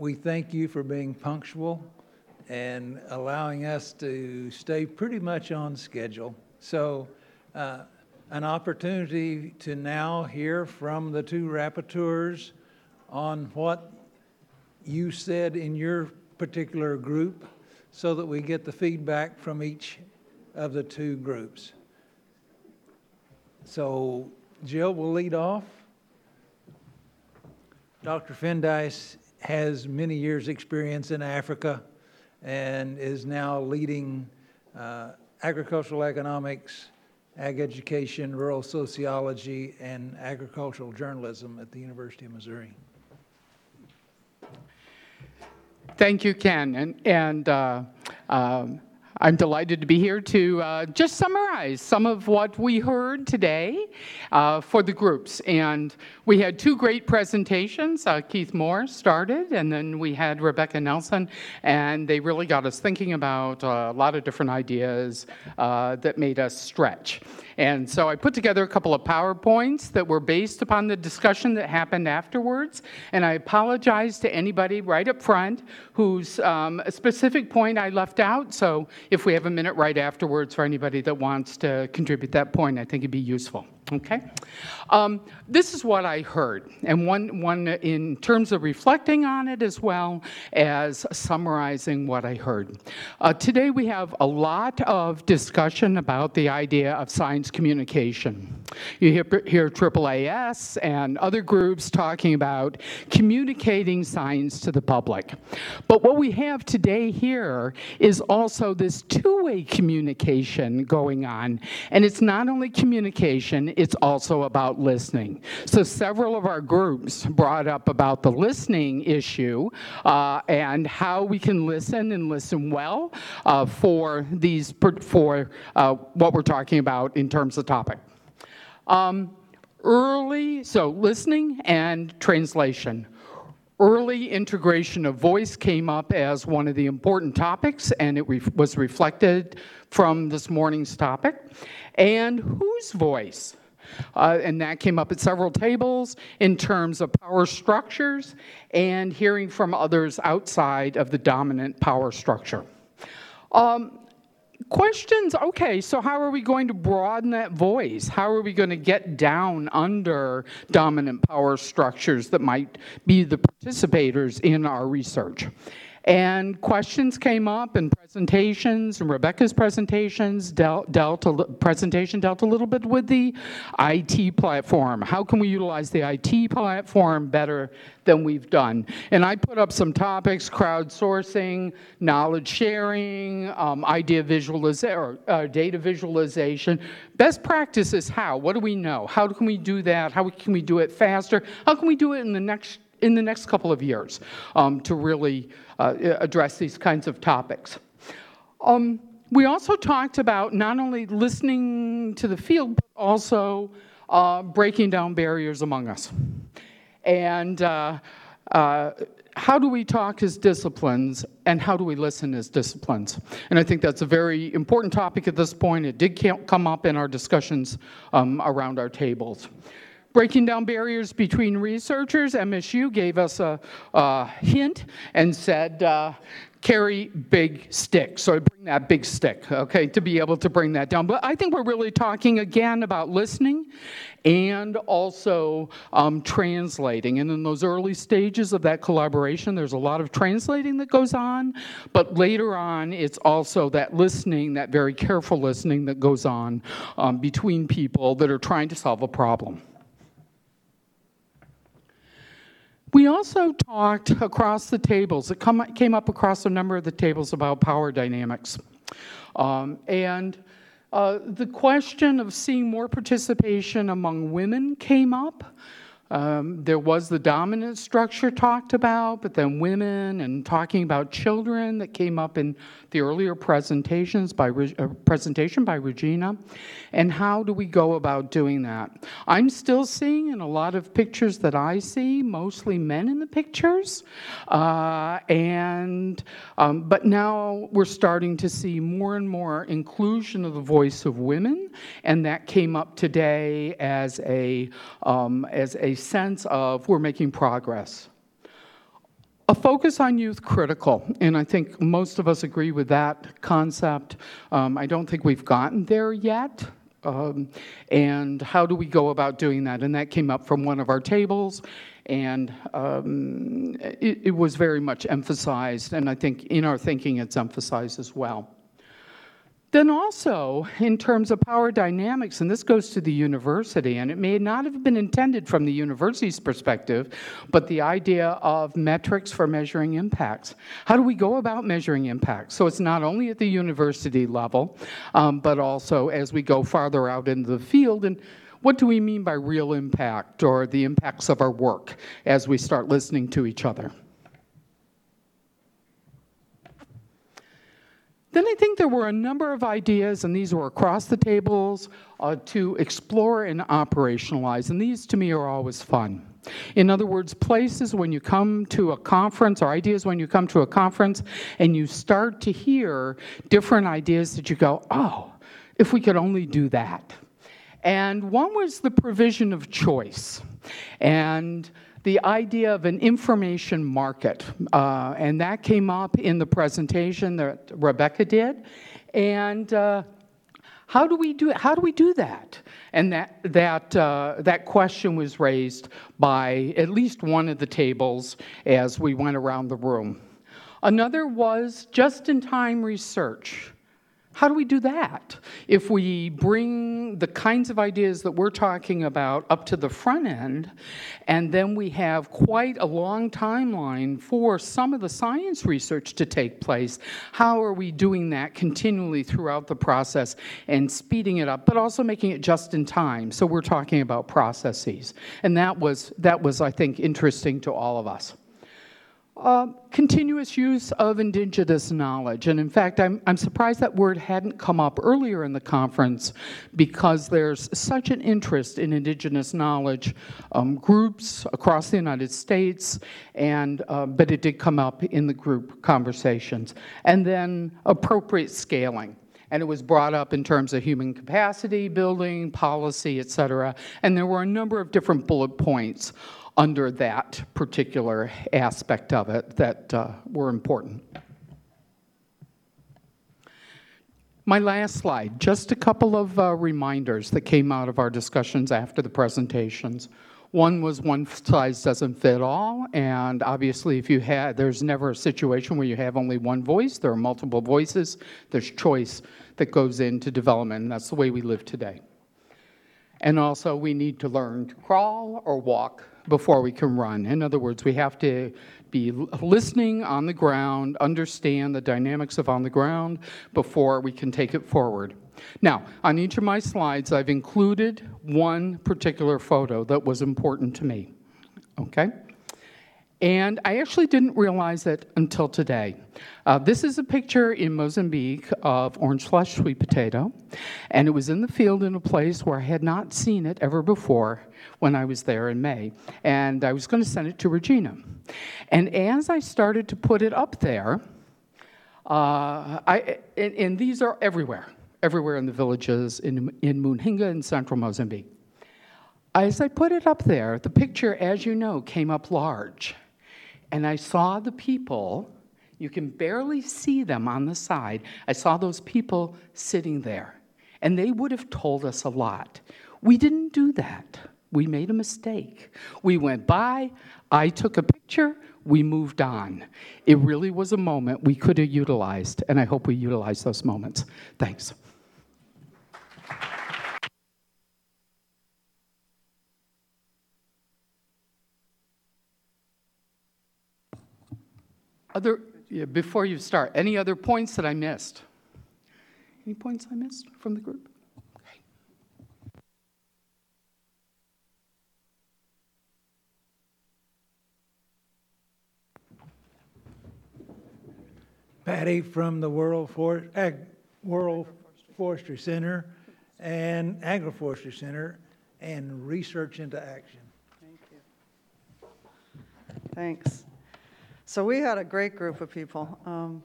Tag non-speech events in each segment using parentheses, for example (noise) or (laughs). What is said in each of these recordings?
we thank you for being punctual and allowing us to stay pretty much on schedule. So, uh, an opportunity to now hear from the two rapporteurs on what you said in your particular group so that we get the feedback from each of the two groups. So Jill will lead off. Dr. Fendice has many years' experience in Africa and is now leading uh, agricultural economics, ag education, rural sociology, and agricultural journalism at the University of Missouri. Thank you, Ken. And, and uh, um, I'm delighted to be here to uh, just summarize some of what we heard today uh, for the groups. And we had two great presentations. Uh, Keith Moore started, and then we had Rebecca Nelson, and they really got us thinking about uh, a lot of different ideas uh, that made us stretch. And so I put together a couple of PowerPoints that were based upon the discussion that happened afterwards. And I apologize to anybody right up front whose um, specific point I left out. So if we have a minute right afterwards for anybody that wants to contribute that point, I think it'd be useful. Okay? Um, this is what I heard, and one, one in terms of reflecting on it as well as summarizing what I heard. Uh, today we have a lot of discussion about the idea of science communication. You hear, hear AAAS and other groups talking about communicating science to the public. But what we have today here is also this two-way communication going on, and it's not only communication, it's also about listening. So several of our groups brought up about the listening issue uh, and how we can listen and listen well uh, for these for uh, what we're talking about in terms of topic. Um, early, so listening and translation. Early integration of voice came up as one of the important topics, and it re was reflected from this morning's topic. And whose voice? Uh, and that came up at several tables in terms of power structures and hearing from others outside of the dominant power structure. Um, questions? Okay so how are we going to broaden that voice? How are we going to get down under dominant power structures that might be the participators in our research and questions came up and presentations, and Rebecca's presentations dealt, dealt a, presentation dealt a little bit with the IT platform. How can we utilize the IT platform better than we've done? And I put up some topics, crowdsourcing, knowledge sharing, um, idea visualization, uh, data visualization. Best practices how? What do we know? How can we do that? How can we do it faster? How can we do it in the next in the next couple of years um, to really uh, address these kinds of topics. Um, we also talked about not only listening to the field, but also uh, breaking down barriers among us. And uh, uh, how do we talk as disciplines and how do we listen as disciplines? And I think that's a very important topic at this point. It did come up in our discussions um, around our tables. Breaking down barriers between researchers, MSU gave us a, a hint and said, uh, carry big stick. So bring that big stick, okay, to be able to bring that down. But I think we're really talking again about listening and also um, translating. And in those early stages of that collaboration, there's a lot of translating that goes on. But later on, it's also that listening, that very careful listening that goes on um, between people that are trying to solve a problem. We also talked across the tables, it come, came up across a number of the tables about power dynamics. Um, and uh, the question of seeing more participation among women came up. Um, there was the dominant structure talked about, but then women and talking about children that came up in the earlier presentations by uh, presentation by Regina, and how do we go about doing that? I'm still seeing in a lot of pictures that I see mostly men in the pictures, uh, and um, but now we're starting to see more and more inclusion of the voice of women, and that came up today as a um, as a sense of we're making progress. A focus on youth critical, and I think most of us agree with that concept. Um, I don't think we've gotten there yet. Um, and how do we go about doing that? And that came up from one of our tables, and um, it, it was very much emphasized, and I think in our thinking it's emphasized as well. Then also, in terms of power dynamics, and this goes to the university, and it may not have been intended from the university's perspective, but the idea of metrics for measuring impacts. How do we go about measuring impacts? So it's not only at the university level, um, but also as we go farther out into the field, and what do we mean by real impact or the impacts of our work as we start listening to each other? Then I think there were a number of ideas, and these were across the tables, uh, to explore and operationalize. And these to me are always fun. In other words, places when you come to a conference, or ideas when you come to a conference, and you start to hear different ideas that you go, oh, if we could only do that. And one was the provision of choice. And the idea of an information market. Uh, and that came up in the presentation that Rebecca did. And uh, how do we do how do we do that? And that that uh, that question was raised by at least one of the tables as we went around the room. Another was just-in-time research. How do we do that? If we bring the kinds of ideas that we're talking about up to the front end, and then we have quite a long timeline for some of the science research to take place, how are we doing that continually throughout the process and speeding it up, but also making it just in time? So we're talking about processes. And that was, that was I think, interesting to all of us. Uh, continuous use of indigenous knowledge. And in fact, I'm, I'm surprised that word hadn't come up earlier in the conference because there's such an interest in indigenous knowledge um, groups across the United States, and, uh, but it did come up in the group conversations. And then appropriate scaling and it was brought up in terms of human capacity building, policy, et cetera. And there were a number of different bullet points under that particular aspect of it that uh, were important. My last slide, just a couple of uh, reminders that came out of our discussions after the presentations. One was one size doesn't fit all, and obviously if you had, there's never a situation where you have only one voice, there are multiple voices, there's choice that goes into development, and that's the way we live today. And also we need to learn to crawl or walk before we can run. In other words, we have to be listening on the ground, understand the dynamics of on the ground before we can take it forward. Now, on each of my slides, I've included one particular photo that was important to me. Okay? And I actually didn't realize it until today. Uh, this is a picture in Mozambique of orange flesh sweet potato, and it was in the field in a place where I had not seen it ever before when I was there in May. And I was going to send it to Regina. And as I started to put it up there, uh, I, and, and, these are everywhere, everywhere in the villages in, in Muhinga in central Mozambique. As I put it up there, the picture, as you know, came up large. And I saw the people, you can barely see them on the side. I saw those people sitting there, and they would have told us a lot. We didn't do that. We made a mistake. We went by, I took a picture, we moved on. It really was a moment we could have utilized, and I hope we utilize those moments. Thanks. Other, yeah, before you start, any other points that I missed? Any points I missed from the group? Okay. Patty from the World, For- Ag- World Forestry Center and Agroforestry Center and Research into Action. Thank you. Thanks. So we had a great group of people. Um,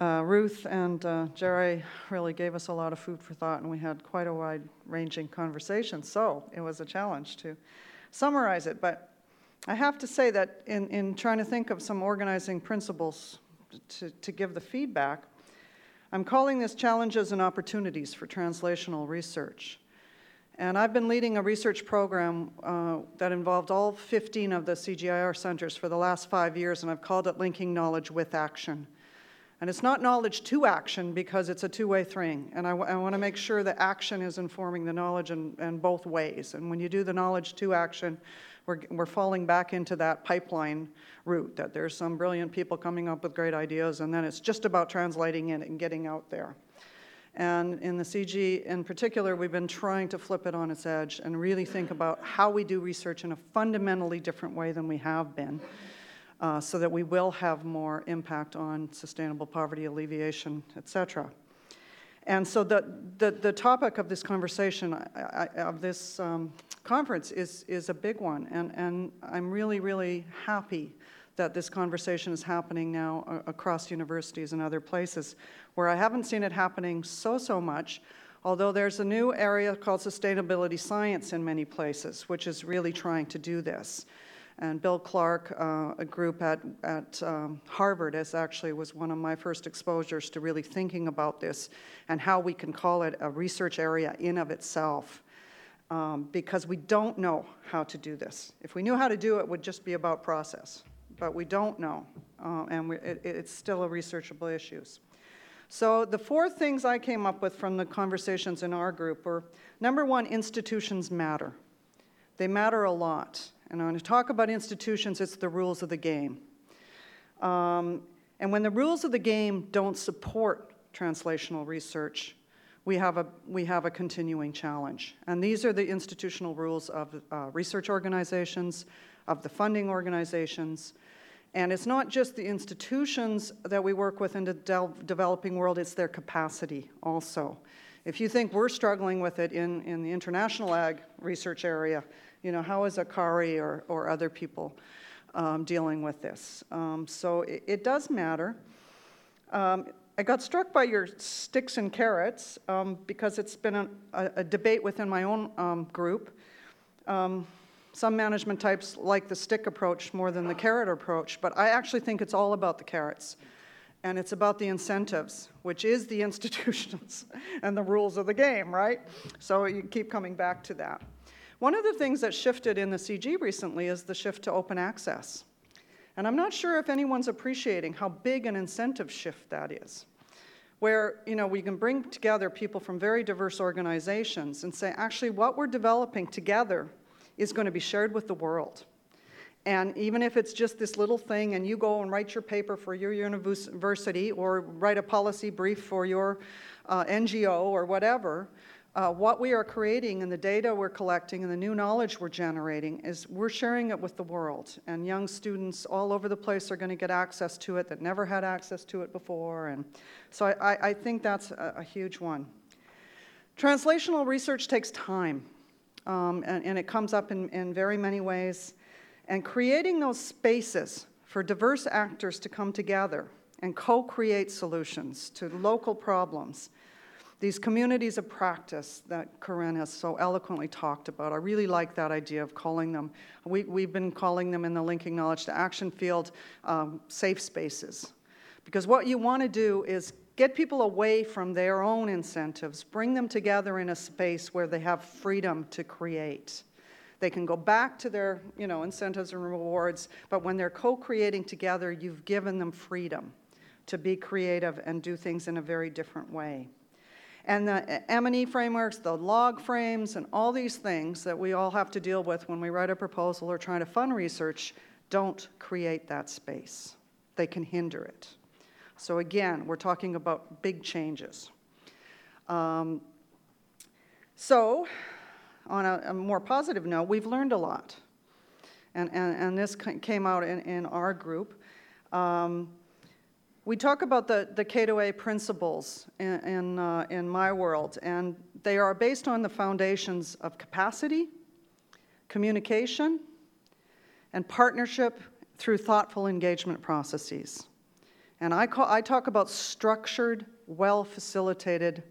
uh, Ruth and uh, Jerry really gave us a lot of food for thought, and we had quite a wide ranging conversation. So it was a challenge to summarize it. But I have to say that in, in trying to think of some organizing principles to, to give the feedback, I'm calling this challenges and opportunities for translational research. And I've been leading a research program uh, that involved all 15 of the CGIAR centers for the last five years, and I've called it Linking Knowledge with Action. And it's not knowledge to action because it's a two way thing. And I, w- I want to make sure that action is informing the knowledge in, in both ways. And when you do the knowledge to action, we're, we're falling back into that pipeline route that there's some brilliant people coming up with great ideas, and then it's just about translating it and getting out there. And in the CG in particular, we've been trying to flip it on its edge and really think about how we do research in a fundamentally different way than we have been. Uh, so that we will have more impact on sustainable poverty alleviation, et cetera. And so the, the, the topic of this conversation, I, I, of this um, conference, is, is a big one. And, and I'm really, really happy that this conversation is happening now uh, across universities and other places where I haven't seen it happening so, so much. Although there's a new area called sustainability science in many places, which is really trying to do this. And Bill Clark, uh, a group at, at um, Harvard, is actually was one of my first exposures to really thinking about this and how we can call it a research area in of itself. Um, because we don't know how to do this. If we knew how to do it, it would just be about process. But we don't know, uh, and we, it, it's still a researchable issues. So the four things I came up with from the conversations in our group were, number one, institutions matter. They matter a lot. And when I talk about institutions, it's the rules of the game. Um, and when the rules of the game don't support translational research, we have a, we have a continuing challenge. And these are the institutional rules of uh, research organizations, of the funding organizations. And it's not just the institutions that we work with in the de developing world, it's their capacity also. If you think we're struggling with it in, in the international ag research area, you know, how is Akari or, or other people um, dealing with this? Um, so it, it, does matter. Um, I got struck by your sticks and carrots um, because it's been a, a, a, debate within my own um, group. Some management types like the stick approach more than the carrot approach, but I actually think it's all about the carrots. And it's about the incentives, which is the (laughs) institutions and the rules of the game, right? So you keep coming back to that. One of the things that shifted in the CG recently is the shift to open access. And I'm not sure if anyone's appreciating how big an incentive shift that is. Where, you know, we can bring together people from very diverse organizations and say, actually, what we're developing together is going to be shared with the world. And even if it's just this little thing and you go and write your paper for your university or write a policy brief for your uh, NGO or whatever, uh, what we are creating and the data we're collecting and the new knowledge we're generating is we're sharing it with the world. And young students all over the place are going to get access to it that never had access to it before. And so I, I think that's a, a, huge one. Translational research takes time, um, and, and, it comes up in, in very many ways. And creating those spaces for diverse actors to come together and co create solutions to local problems these communities of practice that Corinne has so eloquently talked about, I really like that idea of calling them, we, we've been calling them in the Linking Knowledge to Action field um, safe spaces. Because what you want to do is get people away from their own incentives, bring them together in a space where they have freedom to create. They can go back to their you know, incentives and rewards, but when they're co creating together, you've given them freedom to be creative and do things in a very different way. And the M&E frameworks, the log frames, and all these things that we all have to deal with when we write a proposal or trying to fund research don't create that space. They can hinder it. So again, we're talking about big changes. Um, so, on a, a, more positive note, we've learned a lot. And, and, and this came out in, in our group. Um, we talk about the, the K2A principles in, in, uh, in my world, and they are based on the foundations of capacity, communication, and partnership through thoughtful engagement processes. And I, call, I talk about structured, well facilitated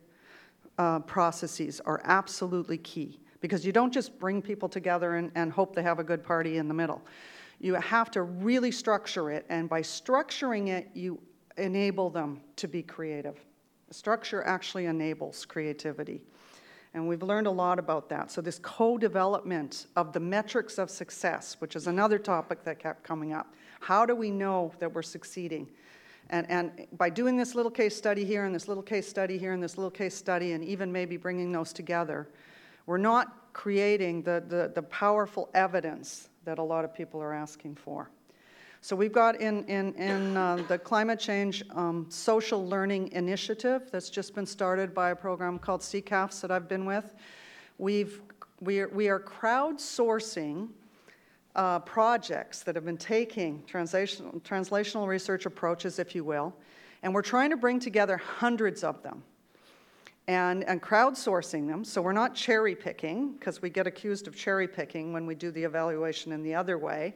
uh, processes are absolutely key because you don't just bring people together and, and hope they have a good party in the middle. You have to really structure it, and by structuring it, you enable them to be creative. Structure actually enables creativity. And we've learned a lot about that. So, this co development of the metrics of success, which is another topic that kept coming up. How do we know that we're succeeding? And, and by doing this little case study here, and this little case study here, and this little case study, and even maybe bringing those together, we're not creating the, the, the powerful evidence that a lot of people are asking for. So we've got in, in, in uh, the climate change um, social learning initiative that's just been started by a program called CCAFS that I've been with. We've, we, are, we are crowdsourcing uh, projects that have been taking translational, translational research approaches, if you will, and we're trying to bring together hundreds of them and, and crowdsourcing them. So we're not cherry picking, because we get accused of cherry picking when we do the evaluation in the other way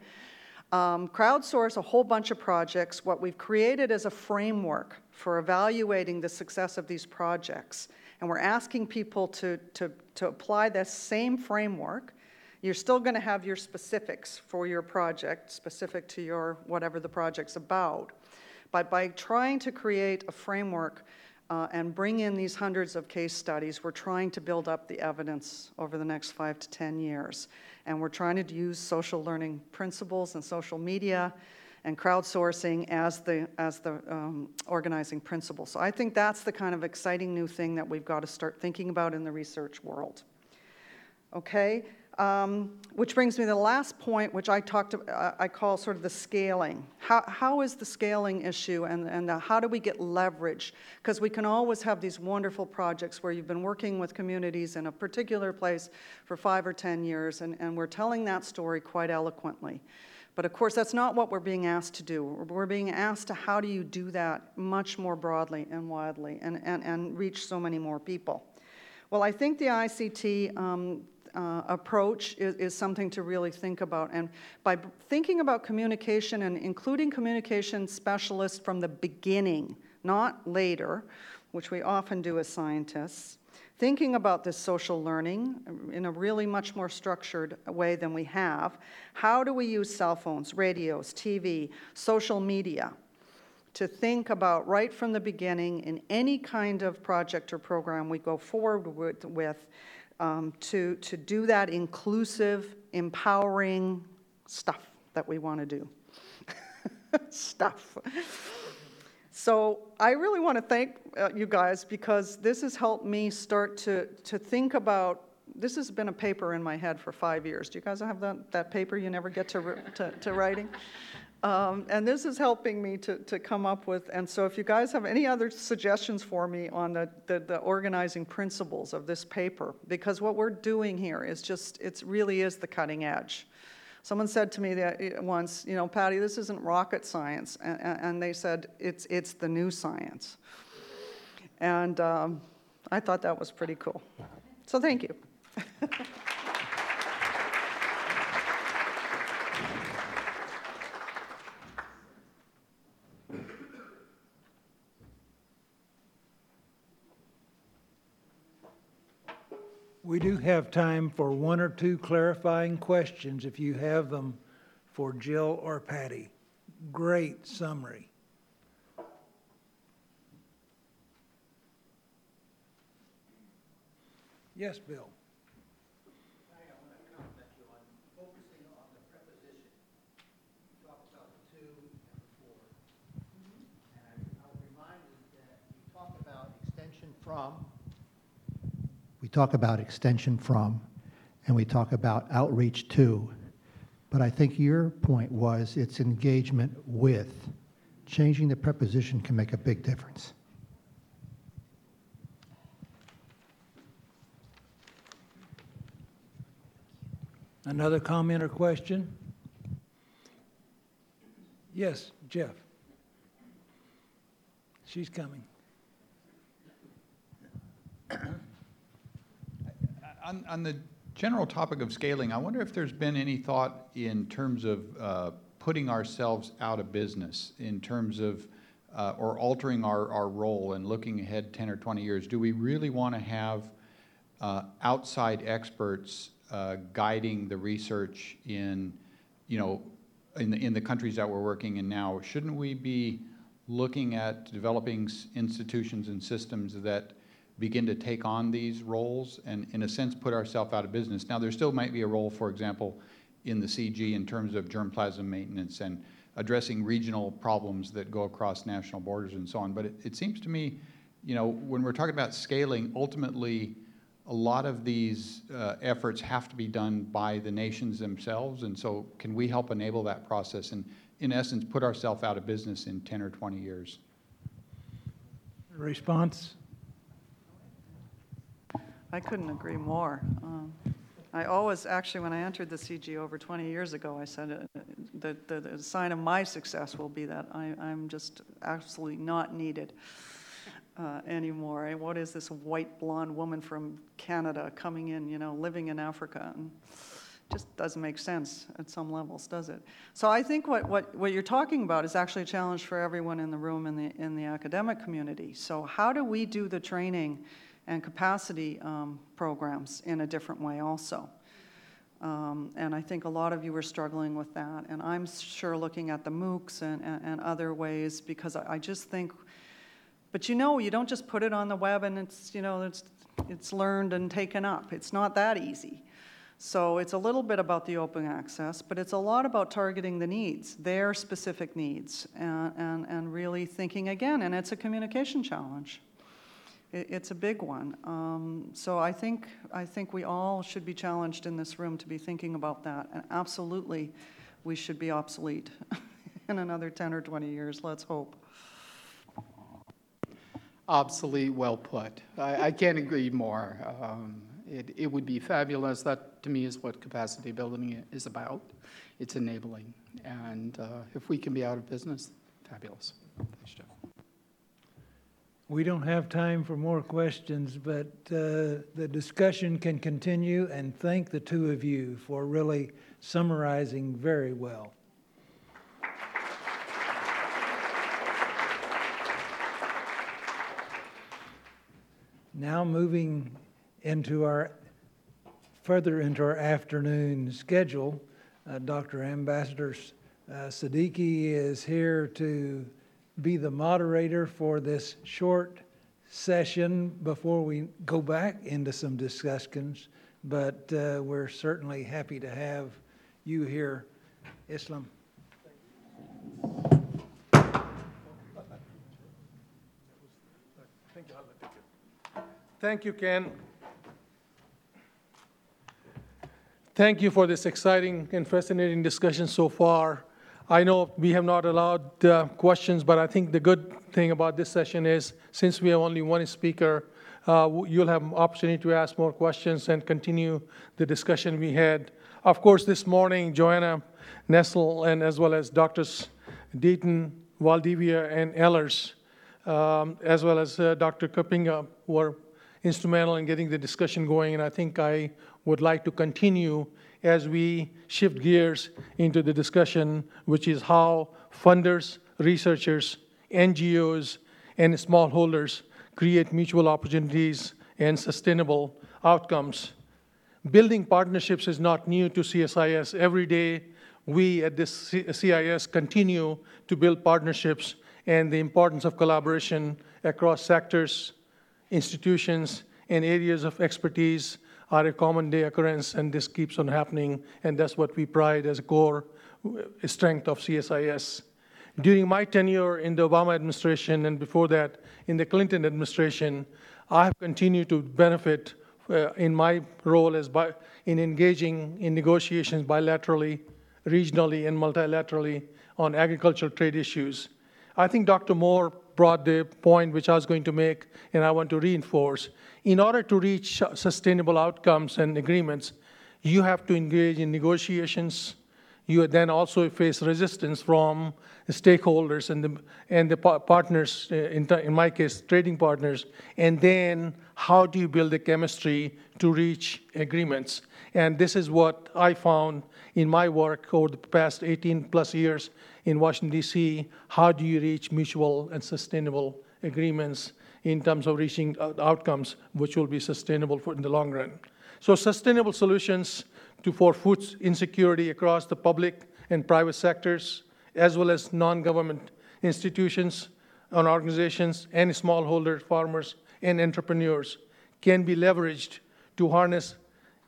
um, crowdsource a whole bunch of projects. What we've created is a framework for evaluating the success of these projects. And we're asking people to, to, to apply this same framework. You're still going to have your specifics for your project, specific to your whatever the project's about. But by trying to create a framework uh, and bring in these hundreds of case studies, we're trying to build up the evidence over the next five to 10 years. And we're trying to use social learning principles and social media and crowdsourcing as the, as the um, organizing principle. So I think that's the kind of exciting new thing that we've got to start thinking about in the research world. Okay? Um, which brings me to the last point, which I talked, uh, I call sort of the scaling. How, how is the scaling issue, and, and the, how do we get leverage? Because we can always have these wonderful projects where you've been working with communities in a particular place for five or ten years, and, and we're telling that story quite eloquently. But of course, that's not what we're being asked to do. We're being asked to how do you do that much more broadly and widely and, and, and reach so many more people. Well, I think the ICT um, uh, approach is, is, something to really think about. And by thinking about communication and including communication specialists from the beginning, not later, which we often do as scientists, thinking about this social learning in a really much more structured way than we have. How do we use cell phones, radios, TV, social media? To think about right from the beginning in any kind of project or program we go forward with, with um, to, to do that inclusive, empowering stuff that we want to do. (laughs) stuff. So I really want to thank uh, you guys because this has helped me start to, to think about. This has been a paper in my head for five years. Do you guys have that, that paper you never get to, to, to writing? Um, and this is helping me to, to come up with, and so if you guys have any other suggestions for me on the, the, the organizing principles of this paper, because what we're doing here is just, it really is the cutting edge. Someone said to me that eh, once, you know, Patty, this isn't rocket science, and, and they said, it's, it's the new science. And um, I thought that was pretty cool. So thank you. (laughs) We do have time for one or two clarifying questions if you have them for Jill or Patty. Great summary. Yes, Bill. from talk about extension from, and we talk about outreach to. But I think your point was it's engagement with. Changing the preposition can make a big difference. Another comment or question? Yes, Jeff. She's coming. (coughs) On, the general topic of scaling, I wonder if there's been any thought in terms of uh, putting ourselves out of business, in terms of, uh, or altering our, our role and looking ahead 10 or 20 years. Do we really want to have uh, outside experts guiding the research in, you know, in the, in the countries that we're working in now, shouldn't we be looking at developing institutions and systems that begin to take on these roles and, in a sense, put ourselves out of business? Now, there still might be a role, for example, in the CG in terms of germplasm maintenance and addressing regional problems that go across national borders and so on. But it, it seems to me, you know, when we're talking about scaling, ultimately, a lot of these uh, efforts have to be done by the nations themselves. And so can we help enable that process and, in essence, put ourselves out of business in 10 or 20 years? Response? I couldn't agree more. Um, I always, actually, when I entered the CG over 20 years ago, I said uh, that the, the sign of my success will be that I, I'm just absolutely not needed uh, anymore. And What is this white blonde woman from Canada coming in, you know, living in Africa? And just doesn't make sense at some levels, does it? So I think what, what, what you're talking about is actually a challenge for everyone in the room in the, in the academic community. So how do we do the training and capacity um, programs in a different way also? Um, And I think a lot of you are struggling with that. And I'm sure looking at the MOOCs and, and, and other ways, because I, I just think, but you know, you don't just put it on the web and it's, you know, it's, it's learned and taken up. It's not that easy. So it's a little bit about the open access, but it's a lot about targeting the needs, their specific needs, and, and, and really thinking again, and it's a communication challenge. It, it's a big one. Um, so I think, I think we all should be challenged in this room to be thinking about that, and absolutely, we should be obsolete (laughs) in another 10 or 20 years, let's hope. Obsolete, well put. I, I can't agree more. Um, It, it would be fabulous. That, to me, is what capacity building is about. It's enabling. And uh, if we can be out of business, fabulous. Thanks, Jeff. We don't have time for more questions, but uh, the discussion can continue, and thank the two of you for really summarizing very well. Now moving into our, further into our afternoon schedule, uh, Dr. Ambassador uh, Siddiqui is here to be the moderator for this short session before we go back into some discussions. But uh, we're certainly happy to have you here, Islam. Thank you, Ken. Thank you for this exciting and fascinating discussion so far. I know we have not allowed uh, questions, but I think the good thing about this session is, since we have only one speaker, uh, you'll have opportunity to ask more questions and continue the discussion we had. Of course, this morning, Joanna Nessel and as well as Doctors Deaton, Valdivia, and Ehlers, um, as well as uh, Dr. Kupinga, were instrumental in getting the discussion going, and I think I would like to continue as we shift gears into the discussion, which is how funders, researchers, NGOs, and smallholders create mutual opportunities and sustainable outcomes. Building partnerships is not new to CSIS. Every day, we at this CIS continue to build partnerships and the importance of collaboration across sectors, institutions, and areas of expertise are a common day occurrence, and this keeps on happening, and that's what we pride as a core uh, strength of CSIS. During my tenure in the Obama administration and before that in the Clinton administration, I have continued to benefit uh, in my role as bi- in engaging in negotiations bilaterally, regionally, and multilaterally on agricultural trade issues. I think Dr. Moore brought the point which I was going to make, and I want to reinforce. In order to reach sustainable outcomes and agreements, you have to engage in negotiations. You then also face resistance from stakeholders and the, and the partners, uh, in, in my case, trading partners. And then how do you build the chemistry to reach agreements? And this is what I found in my work over the past 18 plus years in Washington, D.C. How do you reach mutual and sustainable agreements in terms of reaching out- outcomes which will be sustainable for in the long run? So, sustainable solutions to, for food insecurity across the public, and private sectors, as well as non-government institutions and organizations and smallholder farmers and entrepreneurs can be leveraged to harness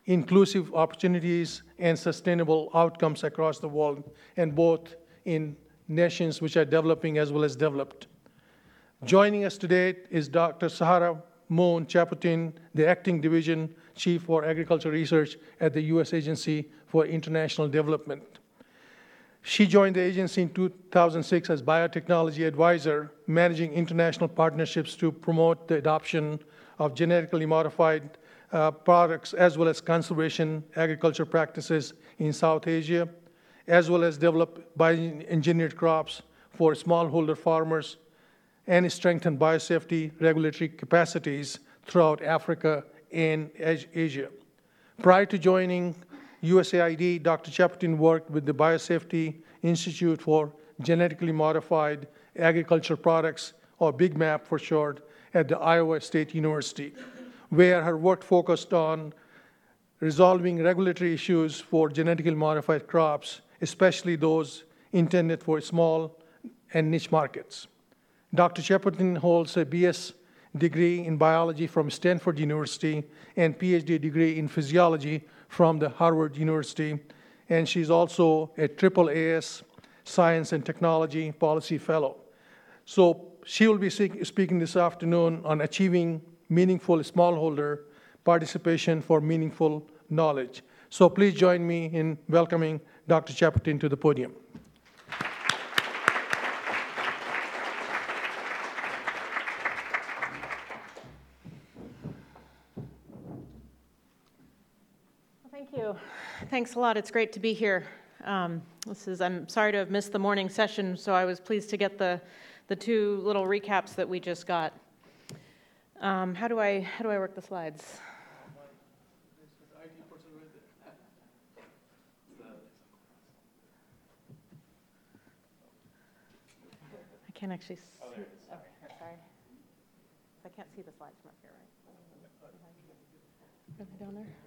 inclusive opportunities and sustainable outcomes across the world, and both in nations which are developing as well as developed. Joining us today is Dr. Saharah Moon Chapotin, the Acting Division Chief for Agriculture Research at the U.S. Agency for International Development. She joined the agency in 2006 as biotechnology advisor, managing international partnerships to promote the adoption of genetically modified uh, products as well as conservation agriculture practices in South Asia, as well as develop bioengineered crops for smallholder farmers and strengthen biosafety regulatory capacities throughout Africa and Asia. Prior to joining USAID, Dr. Chapotin worked with the Biosafety Institute for Genetically Modified Agriculture Products, or Big MAP for short, at the Iowa State University, where her work focused on resolving regulatory issues for genetically modified crops, especially those intended for small and niche markets. Dr. Chapotin holds a BS degree in biology from Stanford University and PhD degree in physiology from the Harvard University. And she's also a triple AS Science and Technology Policy Fellow. So she will be speaking this afternoon on achieving meaningful smallholder participation for meaningful knowledge. So please join me in welcoming Dr. Chapotin to the podium. Thank you. Thanks a lot. It's great to be here. Um, this is, I'm sorry to have missed the morning session, so I was pleased to get the, the two little recaps that we just got. Um, how do I how do I work the slides? I can't actually see. Oh, sorry. I can't see the slides from up here, right? They down there?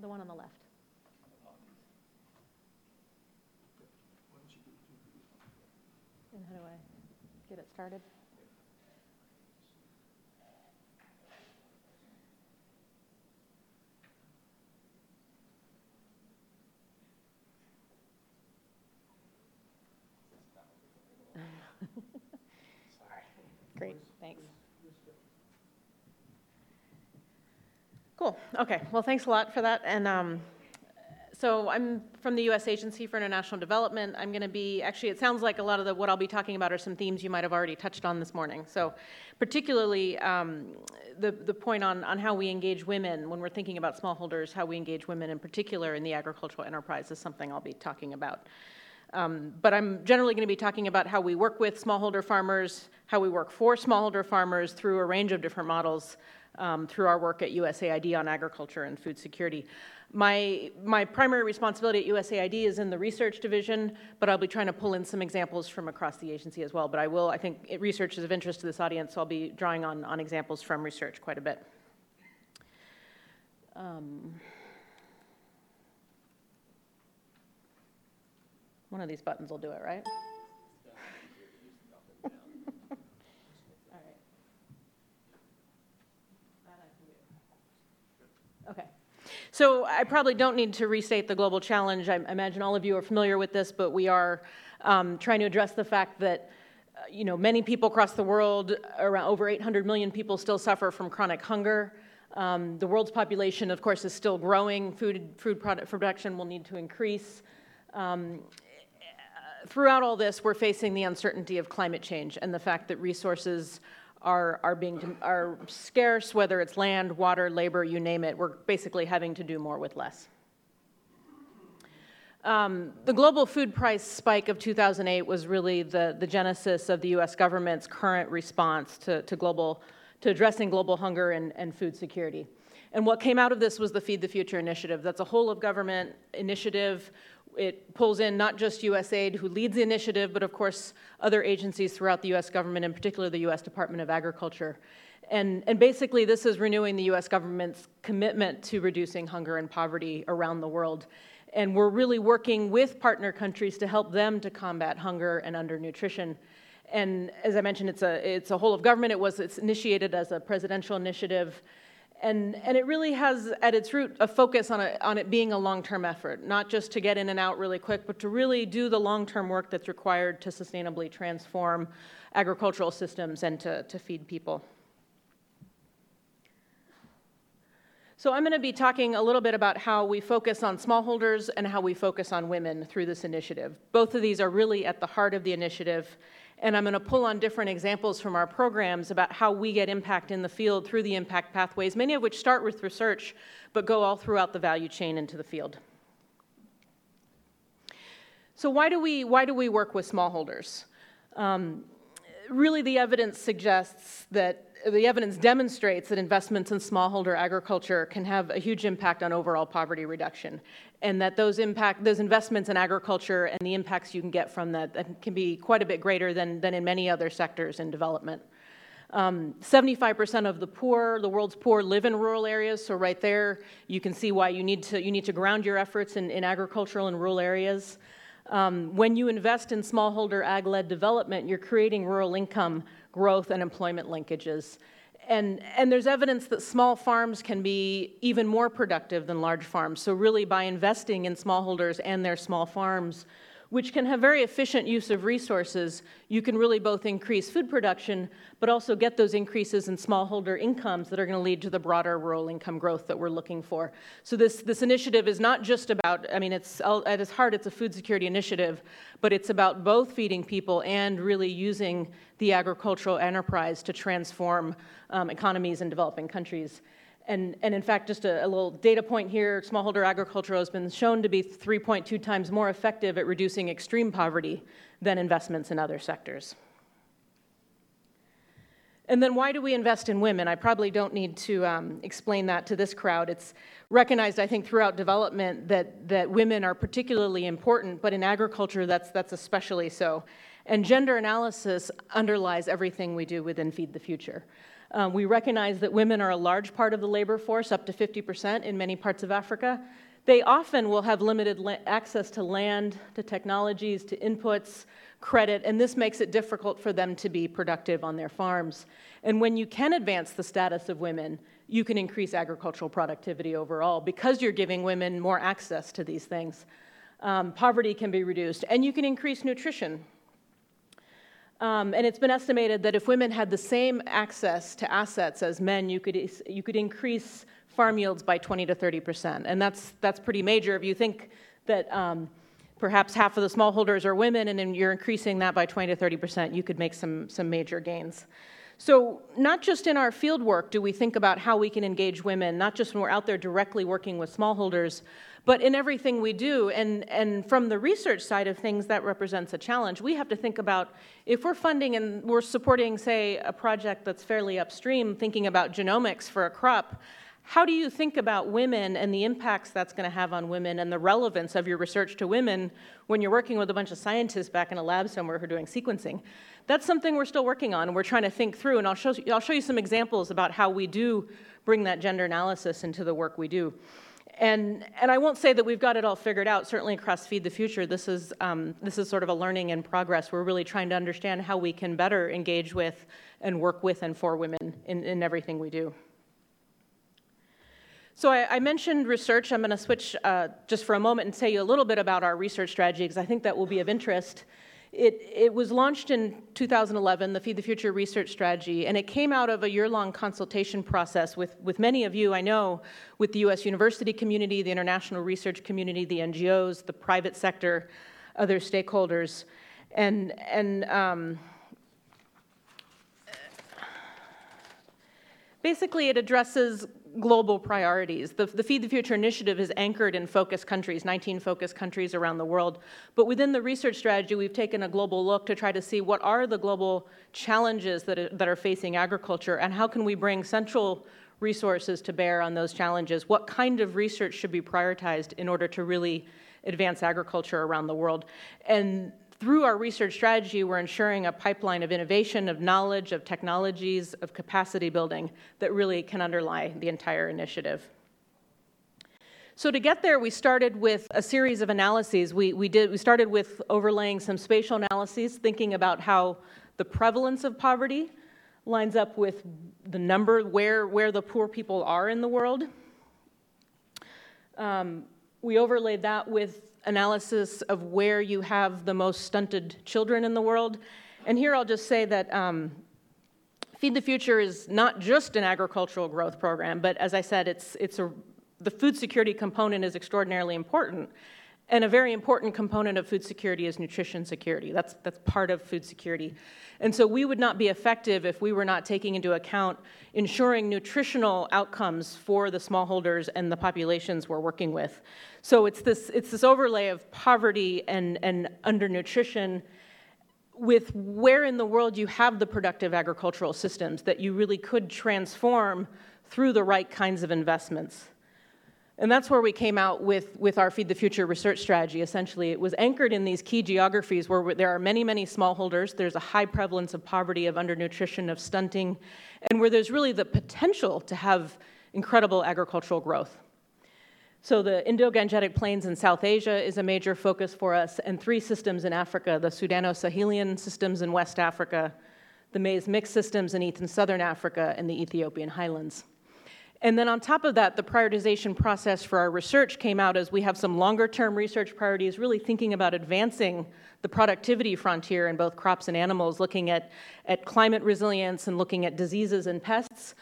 The one on the left. And how do I get it started? (laughs) Great, thanks. Cool, okay, well, thanks a lot for that, and um, so I'm from the U.S. Agency for International Development. I'm going to be, actually, it sounds like a lot of the, what I'll be talking about are some themes you might have already touched on this morning. So particularly um, the, the point on, on how we engage women when we're thinking about smallholders, how we engage women in particular in the agricultural enterprise is something I'll be talking about. Um, but I'm generally going to be talking about how we work with smallholder farmers, how we work for smallholder farmers through a range of different models um, through our work at USAID on agriculture and food security. My, my primary responsibility at USAID is in the research division, but I'll be trying to pull in some examples from across the agency as well. But I will, I think it, research is of interest to this audience, so I'll be drawing on, on examples from research quite a bit. Um, one of these buttons will do it, right? Okay. So I probably don't need to restate the global challenge. I imagine all of you are familiar with this, but we are um, trying to address the fact that uh, you know many people across the world, around over 800 million people, still suffer from chronic hunger. Um, the world's population, of course, is still growing. Food, food product production will need to increase. Um, throughout all this, we're facing the uncertainty of climate change and the fact that resources are, are being, are scarce, whether it's land, water, labor, you name it. We're basically having to do more with less. Um, the global food price spike of 2008 was really the, the genesis of the US government's current response to, to, global, to addressing global hunger and, and food security. And what came out of this was the Feed the Future initiative. That's a whole of government initiative. It pulls in not just USAID, who leads the initiative, but of course other agencies throughout the US government, in particular the US Department of Agriculture. And, and basically, this is renewing the US government's commitment to reducing hunger and poverty around the world. And we're really working with partner countries to help them to combat hunger and undernutrition. And as I mentioned, it's a, it's a whole of government. It was it's initiated as a presidential initiative. And, and it really has at its root a focus on, a, on it being a long term effort, not just to get in and out really quick, but to really do the long term work that's required to sustainably transform agricultural systems and to, to feed people. So I'm going to be talking a little bit about how we focus on smallholders and how we focus on women through this initiative. Both of these are really at the heart of the initiative, and I'm going to pull on different examples from our programs about how we get impact in the field through the impact pathways, many of which start with research but go all throughout the value chain into the field. So why do we, why do we work with smallholders? Um, really, the evidence suggests that the evidence demonstrates that investments in smallholder agriculture can have a huge impact on overall poverty reduction, and that those impact those investments in agriculture and the impacts you can get from that, can be quite a bit greater than, than in many other sectors in development. Um, 75% of the poor, the world's poor, live in rural areas. So right there, you can see why you need to you need to ground your efforts in, in agricultural and rural areas. Um, when you invest in smallholder ag-led development, you're creating rural income growth and employment linkages. And, and there's evidence that small farms can be even more productive than large farms. So really by investing in smallholders and their small farms, which can have very efficient use of resources, you can really both increase food production, but also get those increases in smallholder incomes that are going to lead to the broader rural income growth that we're looking for. So this, this initiative is not just about, I mean, it's at its heart, it's a food security initiative, but it's about both feeding people and really using the agricultural enterprise to transform um, economies in developing countries. And, and in fact, just a, a, little data point here smallholder agriculture has been shown to be 3.2 times more effective at reducing extreme poverty than investments in other sectors. And then, why do we invest in women? I probably don't need to um, explain that to this crowd. It's recognized, I think, throughout development that, that women are particularly important, but in agriculture, that's, that's especially so. And gender analysis underlies everything we do within Feed the Future. Um, we recognize that women are a large part of the labor force, up to 50% in many parts of Africa. They often will have limited la- access to land, to technologies, to inputs, credit, and this makes it difficult for them to be productive on their farms. And when you can advance the status of women, you can increase agricultural productivity overall because you're giving women more access to these things. Um, poverty can be reduced, and you can increase nutrition um, and it's been estimated that if women had the same access to assets as men, you could, you could increase farm yields by 20 to 30 percent. And that's, that's pretty major. If you think that um, perhaps half of the smallholders are women and then you're increasing that by 20 to 30 percent, you could make some, some major gains. So, not just in our field work do we think about how we can engage women, not just when we're out there directly working with smallholders, but in everything we do, and, and from the research side of things, that represents a challenge. We have to think about if we're funding and we're supporting, say, a project that's fairly upstream, thinking about genomics for a crop, how do you think about women and the impacts that's going to have on women and the relevance of your research to women when you're working with a bunch of scientists back in a lab somewhere who are doing sequencing? That's something we're still working on, we're trying to think through, and I'll show, I'll show you some examples about how we do bring that gender analysis into the work we do. And, and I won't say that we've got it all figured out. Certainly across Feed the Future, this is, um, this is sort of a learning in progress. We're really trying to understand how we can better engage with and work with and for women in, in everything we do. So I, I mentioned research. I'm going to switch uh, just for a moment and tell you a little bit about our research strategy because I think that will be of interest. It, it was launched in 2011, the Feed the Future research strategy, and it came out of a year long consultation process with, with many of you, I know, with the US university community, the international research community, the NGOs, the private sector, other stakeholders. And, and um, Basically, it addresses global priorities. The, the Feed the Future initiative is anchored in focus countries, 19 focus countries around the world. But within the research strategy, we've taken a global look to try to see what are the global challenges that that are facing agriculture and how can we bring central resources to bear on those challenges. What kind of research should be prioritized in order to really advance agriculture around the world? And through our research strategy, we're ensuring a pipeline of innovation, of knowledge, of technologies, of capacity building that really can underlie the entire initiative. So to get there, we started with a series of analyses. We, we, did, we started with overlaying some spatial analyses, thinking about how the prevalence of poverty lines up with the number, where, where the poor people are in the world. Um, we overlaid that with analysis of where you have the most stunted children in the world. And here I'll just say that um, Feed the Future is not just an agricultural growth program, but as I said, it's, it's a, the food security component is extraordinarily important. And a very important component of food security is nutrition security. That's, that's part of food security. And so we would not be effective if we were not taking into account ensuring nutritional outcomes for the smallholders and the populations we're working with. So it's this, it's this overlay of poverty and, and undernutrition with where in the world you have the productive agricultural systems that you really could transform through the right kinds of investments. And that's where we came out with, with our Feed the Future research strategy. Essentially, it was anchored in these key geographies where there are many, many smallholders, there's a high prevalence of poverty, of undernutrition, of stunting, and where there's really the potential to have incredible agricultural growth. So the Indo-Gangetic Plains in South Asia is a major focus for us, and three systems in Africa, the Sudano-Sahelian systems in West Africa, the maize mix systems in East and Southern Africa, and the Ethiopian highlands. And then on top of that, the prioritization process for our research came out as we have some longer term research priorities, really thinking about advancing the productivity frontier in both crops and animals, looking at, at climate resilience and looking at diseases and pests.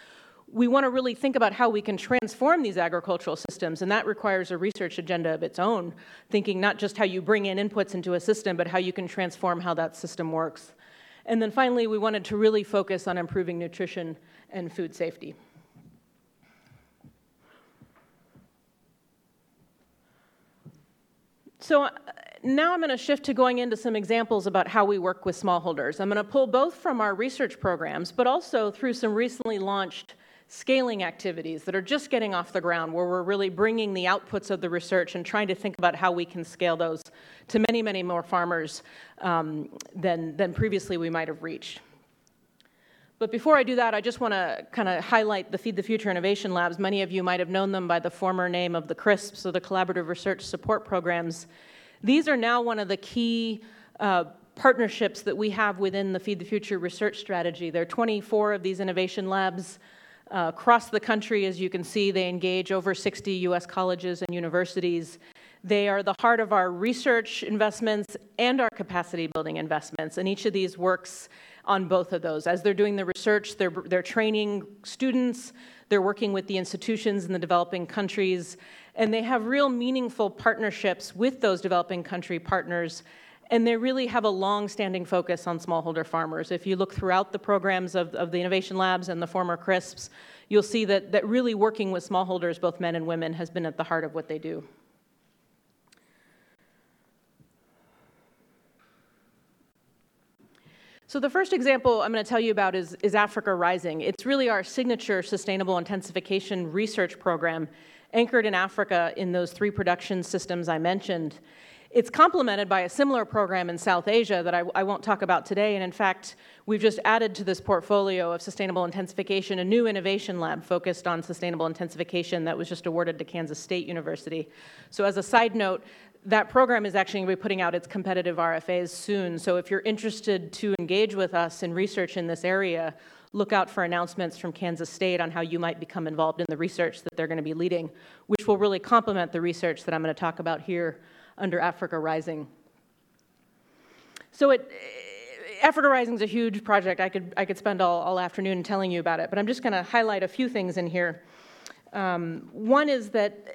We want to really think about how we can transform these agricultural systems, and that requires a research agenda of its own, thinking not just how you bring in inputs into a system, but how you can transform how that system works. And then finally, we wanted to really focus on improving nutrition and food safety. So uh, now I'm going to shift to going into some examples about how we work with smallholders. I'm going to pull both from our research programs, but also through some recently launched scaling activities that are just getting off the ground, where we're really bringing the outputs of the research and trying to think about how we can scale those to many, many more farmers um, than, than previously we might have reached. But before I do that, I just want to kind of highlight the Feed the Future Innovation Labs. Many of you might have known them by the former name of the CRSPs, or the Collaborative Research Support Programs. These are now one of the key uh, partnerships that we have within the Feed the Future research strategy. There are 24 of these innovation labs uh, across the country. As you can see, they engage over 60 U.S. colleges and universities. They are the heart of our research investments and our capacity building investments, and each of these works on both of those. As they're doing the research, they're, they're training students, they're working with the institutions in the developing countries, and they have real meaningful partnerships with those developing country partners. And they really have a long-standing focus on smallholder farmers. If you look throughout the programs of, of the Innovation Labs and the former CRSPs, you'll see that, that really working with smallholders, both men and women, has been at the heart of what they do. So the first example I'm going to tell you about is, is Africa Rising. It's really our signature sustainable intensification research program anchored in Africa in those three production systems I mentioned. It's complemented by a similar program in South Asia that I, I, won't talk about today. And in fact, we've just added to this portfolio of sustainable intensification a new innovation lab focused on sustainable intensification that was just awarded to Kansas State University. So, as a side note, that program is actually going to be putting out its competitive RFAs soon. So if you're interested to engage with us in research in this area, look out for announcements from Kansas State on how you might become involved in the research that they're going to be leading, which will really complement the research that I'm going to talk about here under Africa Rising. So it, Africa Rising is a huge project. I could, I could spend all, all afternoon telling you about it, but I'm just going to highlight a few things in here. Um, one is that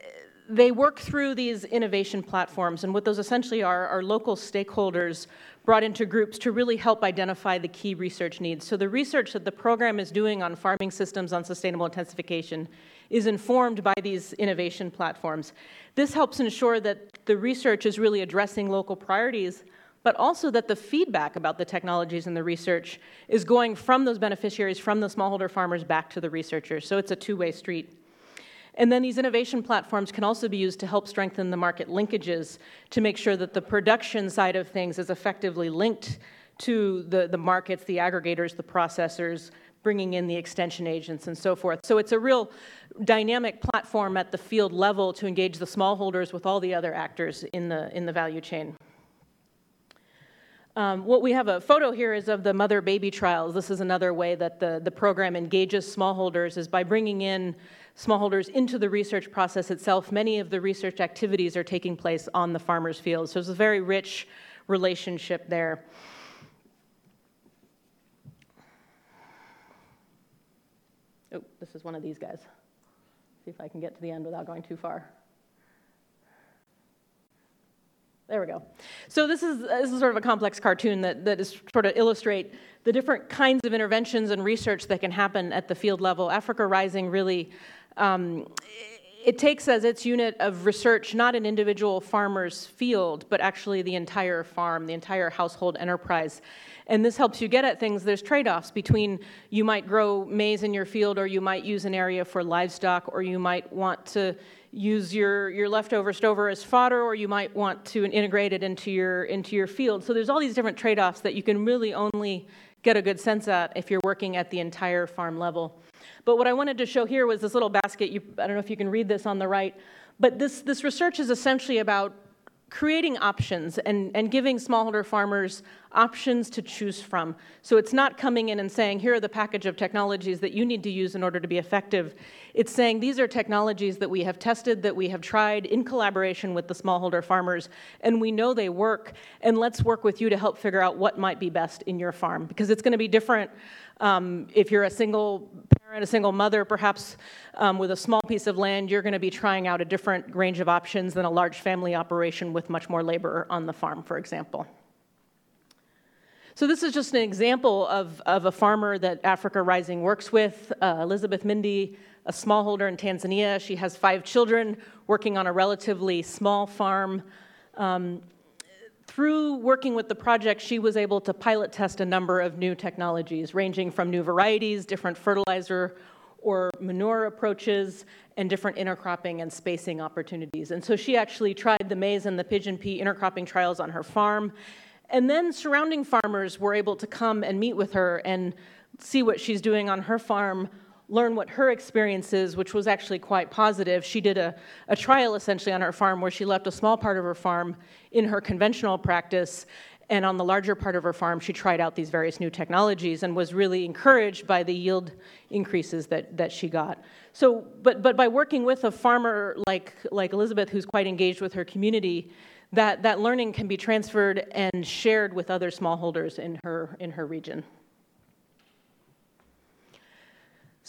they work through these innovation platforms, and what those essentially are are local stakeholders brought into groups to really help identify the key research needs. So the research that the program is doing on farming systems on sustainable intensification is informed by these innovation platforms. This helps ensure that the research is really addressing local priorities, but also that the feedback about the technologies and the research is going from those beneficiaries, from the smallholder farmers back to the researchers. So it's a two-way street. And then these innovation platforms can also be used to help strengthen the market linkages to make sure that the production side of things is effectively linked to the, the markets, the aggregators, the processors, bringing in the extension agents and so forth. So it's a real dynamic platform at the field level to engage the smallholders with all the other actors in the, in the value chain. Um, what we have a photo here is of the mother-baby trials. This is another way that the, the program engages smallholders is by bringing in smallholders into the research process itself. Many of the research activities are taking place on the farmer's field. So it's a very rich relationship there. Oh, this is one of these guys. See if I can get to the end without going too far. There we go. So this is, this is sort of a complex cartoon that, that is sort of illustrate the different kinds of interventions and research that can happen at the field level. Africa Rising really, um, it takes as its unit of research not an individual farmer's field, but actually the entire farm, the entire household enterprise. And this helps you get at things. There's trade offs between you might grow maize in your field, or you might use an area for livestock, or you might want to use your, your leftover stover as fodder, or you might want to integrate it into your, into your field. So there's all these different trade offs that you can really only get a good sense at if you're working at the entire farm level. But what I wanted to show here was this little basket. You, I don't know if you can read this on the right, but this, this research is essentially about creating options and, and giving smallholder farmers options to choose from. So it's not coming in and saying, here are the package of technologies that you need to use in order to be effective. It's saying these are technologies that we have tested, that we have tried in collaboration with the smallholder farmers, and we know they work, and let's work with you to help figure out what might be best in your farm. Because it's going to be different um, if you're a single parent, a single mother, perhaps um, with a small piece of land, you're going to be trying out a different range of options than a large family operation with much more labor on the farm, for example. So this is just an example of, of a farmer that Africa Rising works with, uh, Elizabeth Mindy, a smallholder in Tanzania. She has five children working on a relatively small farm. Um, through working with the project, she was able to pilot test a number of new technologies, ranging from new varieties, different fertilizer or manure approaches, and different intercropping and spacing opportunities. And so she actually tried the maize and the pigeon pea intercropping trials on her farm. And then surrounding farmers were able to come and meet with her and see what she's doing on her farm learn what her experience is, which was actually quite positive. She did a, a trial essentially on her farm where she left a small part of her farm in her conventional practice. And on the larger part of her farm, she tried out these various new technologies and was really encouraged by the yield increases that, that she got. So, but, but by working with a farmer like, like Elizabeth, who's quite engaged with her community, that, that learning can be transferred and shared with other smallholders in her, in her region.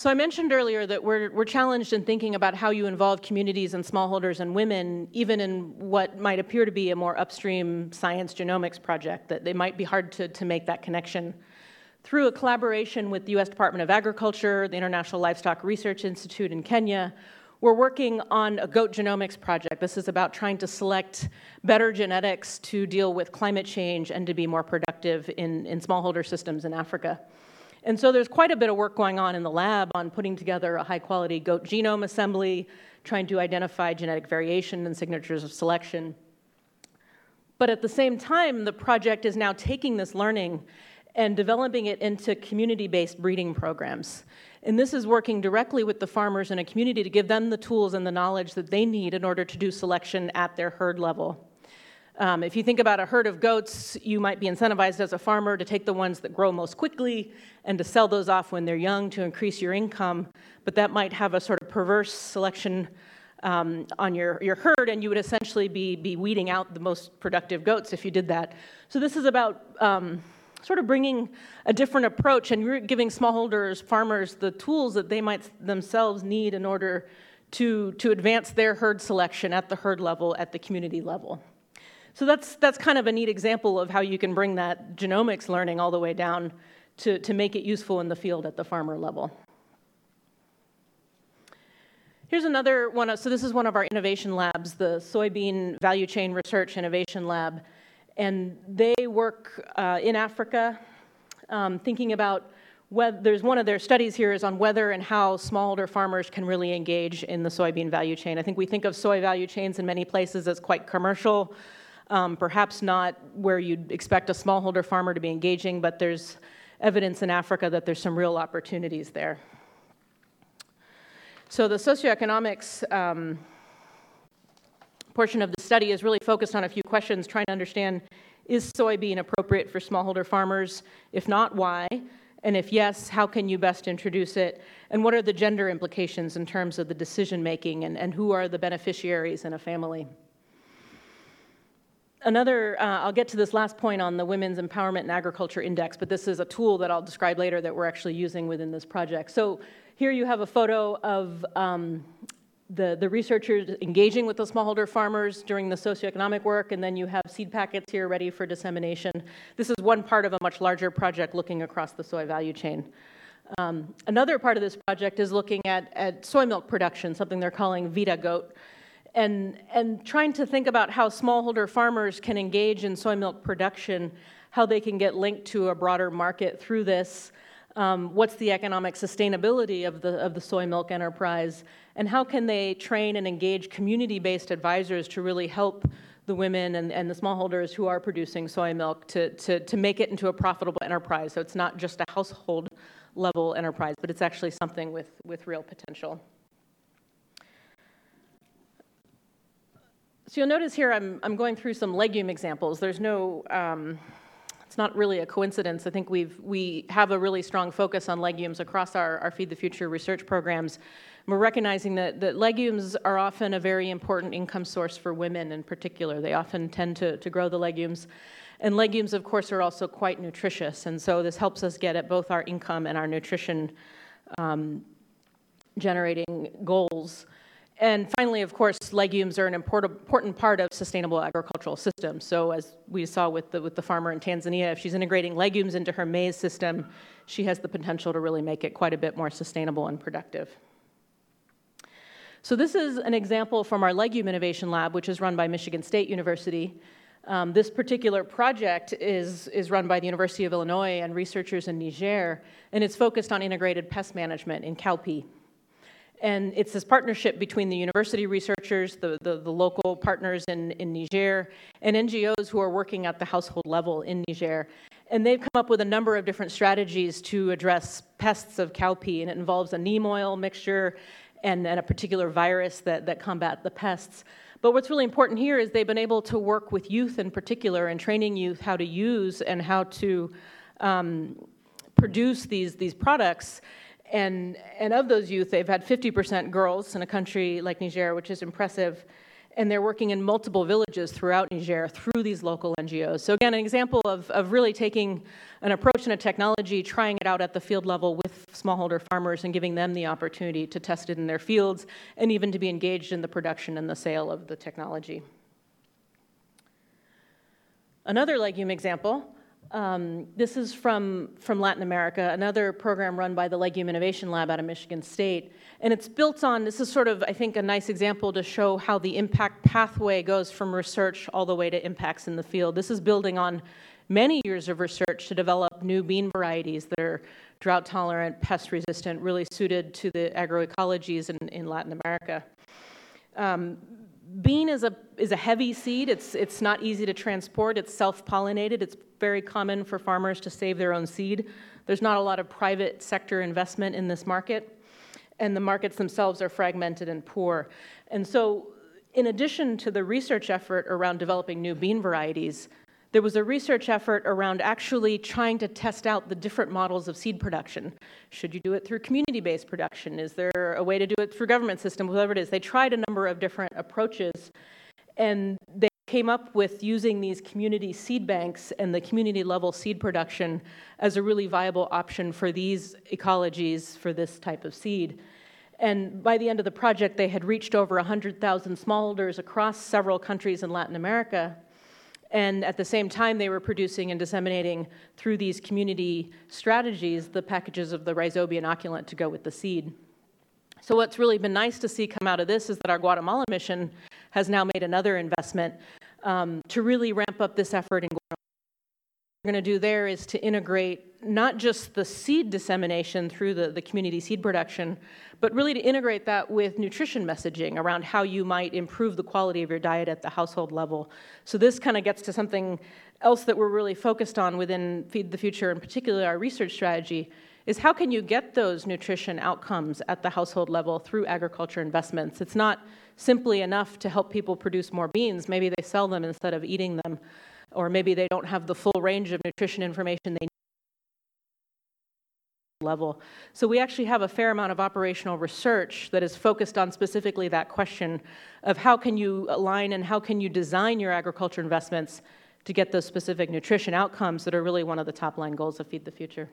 So I mentioned earlier that we're, we're challenged in thinking about how you involve communities and smallholders and women, even in what might appear to be a more upstream science genomics project, that it might be hard to, to make that connection. Through a collaboration with the U.S. Department of Agriculture, the International Livestock Research Institute in Kenya, we're working on a goat genomics project. This is about trying to select better genetics to deal with climate change and to be more productive in, in smallholder systems in Africa. And so there's quite a bit of work going on in the lab on putting together a high quality goat genome assembly, trying to identify genetic variation and signatures of selection. But at the same time, the project is now taking this learning and developing it into community based breeding programs. And this is working directly with the farmers in a community to give them the tools and the knowledge that they need in order to do selection at their herd level. Um, if you think about a herd of goats, you might be incentivized as a farmer to take the ones that grow most quickly and to sell those off when they're young to increase your income, but that might have a sort of perverse selection um, on your, your herd, and you would essentially be, be weeding out the most productive goats if you did that. So, this is about um, sort of bringing a different approach and giving smallholders, farmers, the tools that they might themselves need in order to, to advance their herd selection at the herd level, at the community level. So that's, that's kind of a neat example of how you can bring that genomics learning all the way down to, to make it useful in the field at the farmer level. Here's another one. So this is one of our innovation labs, the Soybean Value Chain Research Innovation Lab. And they work uh, in Africa, um, thinking about whether, there's one of their studies here is on whether and how smallholder farmers can really engage in the soybean value chain. I think we think of soy value chains in many places as quite commercial, um, perhaps not where you'd expect a smallholder farmer to be engaging, but there's evidence in Africa that there's some real opportunities there. So the socioeconomics um, portion of the study is really focused on a few questions, trying to understand, is soybean appropriate for smallholder farmers? If not, why? And if yes, how can you best introduce it? And what are the gender implications in terms of the decision making and, and who are the beneficiaries in a family? Another, uh, I'll get to this last point on the Women's Empowerment and Agriculture Index, but this is a tool that I'll describe later that we're actually using within this project. So here you have a photo of um, the, the researchers engaging with the smallholder farmers during the socioeconomic work, and then you have seed packets here ready for dissemination. This is one part of a much larger project looking across the soy value chain. Um, another part of this project is looking at, at soy milk production, something they're calling VitaGoat and, and trying to think about how smallholder farmers can engage in soy milk production, how they can get linked to a broader market through this, um, what's the economic sustainability of the, of the soy milk enterprise, and how can they train and engage community-based advisors to really help the women and, and the smallholders who are producing soy milk to, to, to make it into a profitable enterprise. So it's not just a household level enterprise, but it's actually something with, with real potential. So you'll notice here I'm, I'm going through some legume examples. There's no, um, it's not really a coincidence. I think we've, we have a really strong focus on legumes across our, our Feed the Future research programs. We're recognizing that, that legumes are often a very important income source for women in particular. They often tend to, to grow the legumes. And legumes, of course, are also quite nutritious. And so this helps us get at both our income and our nutrition um, generating goals. And finally, of course, legumes are an important, part of sustainable agricultural systems. So as we saw with the, with the farmer in Tanzania, if she's integrating legumes into her maize system, she has the potential to really make it quite a bit more sustainable and productive. So this is an example from our Legume Innovation Lab, which is run by Michigan State University. Um, this particular project is, is run by the University of Illinois and researchers in Niger, and it's focused on integrated pest management in cowpea. And it's this partnership between the university researchers, the, the, the, local partners in, in Niger, and NGOs who are working at the household level in Niger. And they've come up with a number of different strategies to address pests of cowpea, and it involves a neem oil mixture and, and a particular virus that, that combat the pests. But what's really important here is they've been able to work with youth in particular and training youth how to use and how to um, produce these, these products and, and of those youth, they've had 50% girls in a country like Niger, which is impressive. And they're working in multiple villages throughout Niger through these local NGOs. So, again, an example of, of really taking an approach and a technology, trying it out at the field level with smallholder farmers and giving them the opportunity to test it in their fields and even to be engaged in the production and the sale of the technology. Another legume example um, this is from, from Latin America, another program run by the Legume Innovation Lab out of Michigan State. And it's built on, this is sort of, I think, a nice example to show how the impact pathway goes from research all the way to impacts in the field. This is building on many years of research to develop new bean varieties that are drought tolerant, pest resistant, really suited to the agroecologies in, in Latin America. Um, bean is a, is a heavy seed. It's, it's not easy to transport. It's self-pollinated. It's very common for farmers to save their own seed. There's not a lot of private sector investment in this market, and the markets themselves are fragmented and poor. And so in addition to the research effort around developing new bean varieties, there was a research effort around actually trying to test out the different models of seed production. Should you do it through community based production? Is there a way to do it through government system? Whatever it is. They tried a number of different approaches and they came up with using these community seed banks and the community level seed production as a really viable option for these ecologies for this type of seed. And by the end of the project, they had reached over 100,000 smallholders across several countries in Latin America. And at the same time, they were producing and disseminating through these community strategies the packages of the rhizobia inoculant to go with the seed. So, what's really been nice to see come out of this is that our Guatemala mission has now made another investment um, to really ramp up this effort in we're going to do there is to integrate not just the seed dissemination through the, the community seed production, but really to integrate that with nutrition messaging around how you might improve the quality of your diet at the household level. So this kind of gets to something else that we're really focused on within Feed the Future, and particularly our research strategy, is how can you get those nutrition outcomes at the household level through agriculture investments? It's not simply enough to help people produce more beans. Maybe they sell them instead of eating them or maybe they don't have the full range of nutrition information they need level. So we actually have a fair amount of operational research that is focused on specifically that question of how can you align and how can you design your agriculture investments to get those specific nutrition outcomes that are really one of the top line goals of Feed the Future.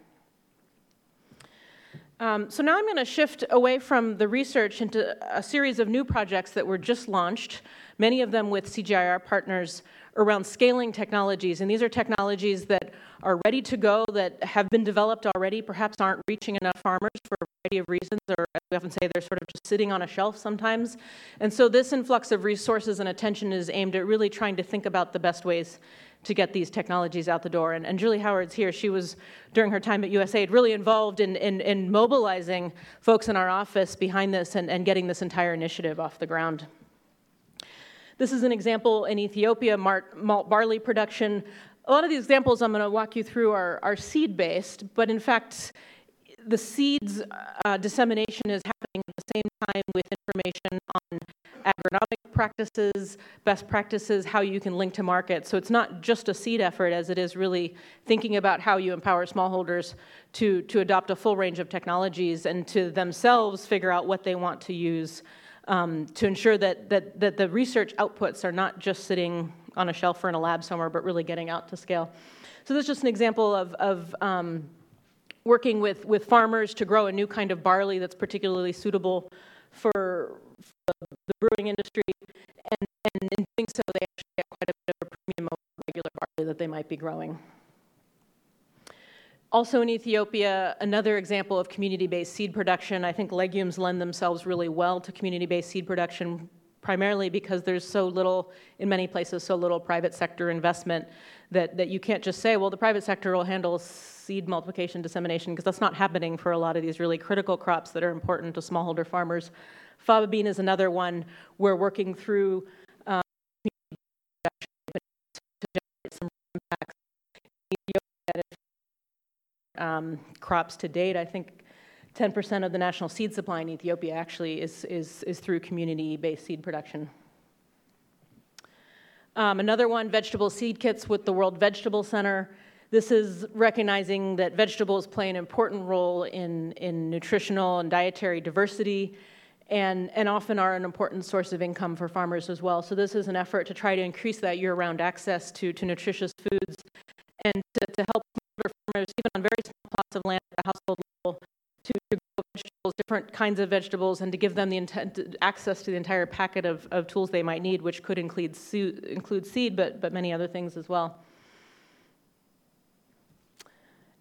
Um, so now I'm going to shift away from the research into a series of new projects that were just launched, many of them with CGIAR partners around scaling technologies. And these are technologies that are ready to go, that have been developed already, perhaps aren't reaching enough farmers for a variety of reasons, or as we often say, they're sort of just sitting on a shelf sometimes. And so this influx of resources and attention is aimed at really trying to think about the best ways to get these technologies out the door. And, and Julie Howard's here. She was, during her time at USAID, really involved in, in, in mobilizing folks in our office behind this and, and getting this entire initiative off the ground. This is an example in Ethiopia, malt barley production. A lot of these examples I'm going to walk you through are, are seed based, but in fact, the seeds uh, dissemination is happening at the same time with information on agronomic practices, best practices, how you can link to market. So it's not just a seed effort as it is really thinking about how you empower smallholders to, to adopt a full range of technologies and to themselves figure out what they want to use um, to ensure that, that, that the research outputs are not just sitting on a shelf or in a lab somewhere, but really getting out to scale. So this is just an example of, of um, working with, with farmers to grow a new kind of barley that's particularly suitable for, the brewing industry. And, and in doing so, they actually get quite a bit of a premium over regular barley that they might be growing. Also in Ethiopia, another example of community-based seed production. I think legumes lend themselves really well to community-based seed production, primarily because there's so little, in many places, so little private sector investment that, that you can't just say, well, the private sector will handle seed multiplication dissemination, because that's not happening for a lot of these really critical crops that are important to smallholder farmers. Faba bean is another one. We're working through um, um, crops to date. I think 10% of the national seed supply in Ethiopia actually is, is, is through community-based seed production. Um, another one, vegetable seed kits with the World Vegetable Center. This is recognizing that vegetables play an important role in, in nutritional and dietary diversity and, and often are an important source of income for farmers as well. So this is an effort to try to increase that year-round access to, to nutritious foods and to, to help farmers, even on very small plots of land at the household level, to, to grow vegetables, different kinds of vegetables, and to give them the intent, access to the entire packet of, of tools they might need, which could include, include seed, but, but many other things as well.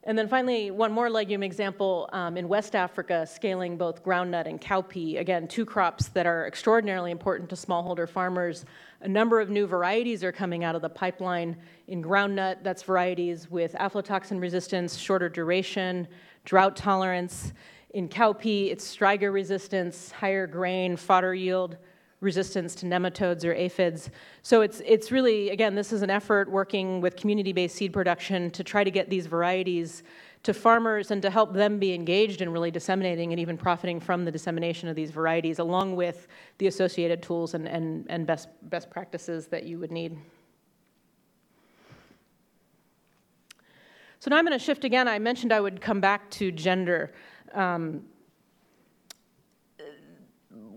And then finally, one more legume example um, in West Africa, scaling both groundnut and cowpea. Again, two crops that are extraordinarily important to smallholder farmers. A number of new varieties are coming out of the pipeline. In groundnut, that's varieties with aflatoxin resistance, shorter duration, drought tolerance. In cowpea, it's striga resistance, higher grain, fodder yield, resistance to nematodes or aphids. So it's, it's really, again, this is an effort working with community-based seed production to try to get these varieties to farmers and to help them be engaged in really disseminating and even profiting from the dissemination of these varieties along with the associated tools and, and, and best, best practices that you would need. So now I'm going to shift again. I mentioned I would come back to gender. Um,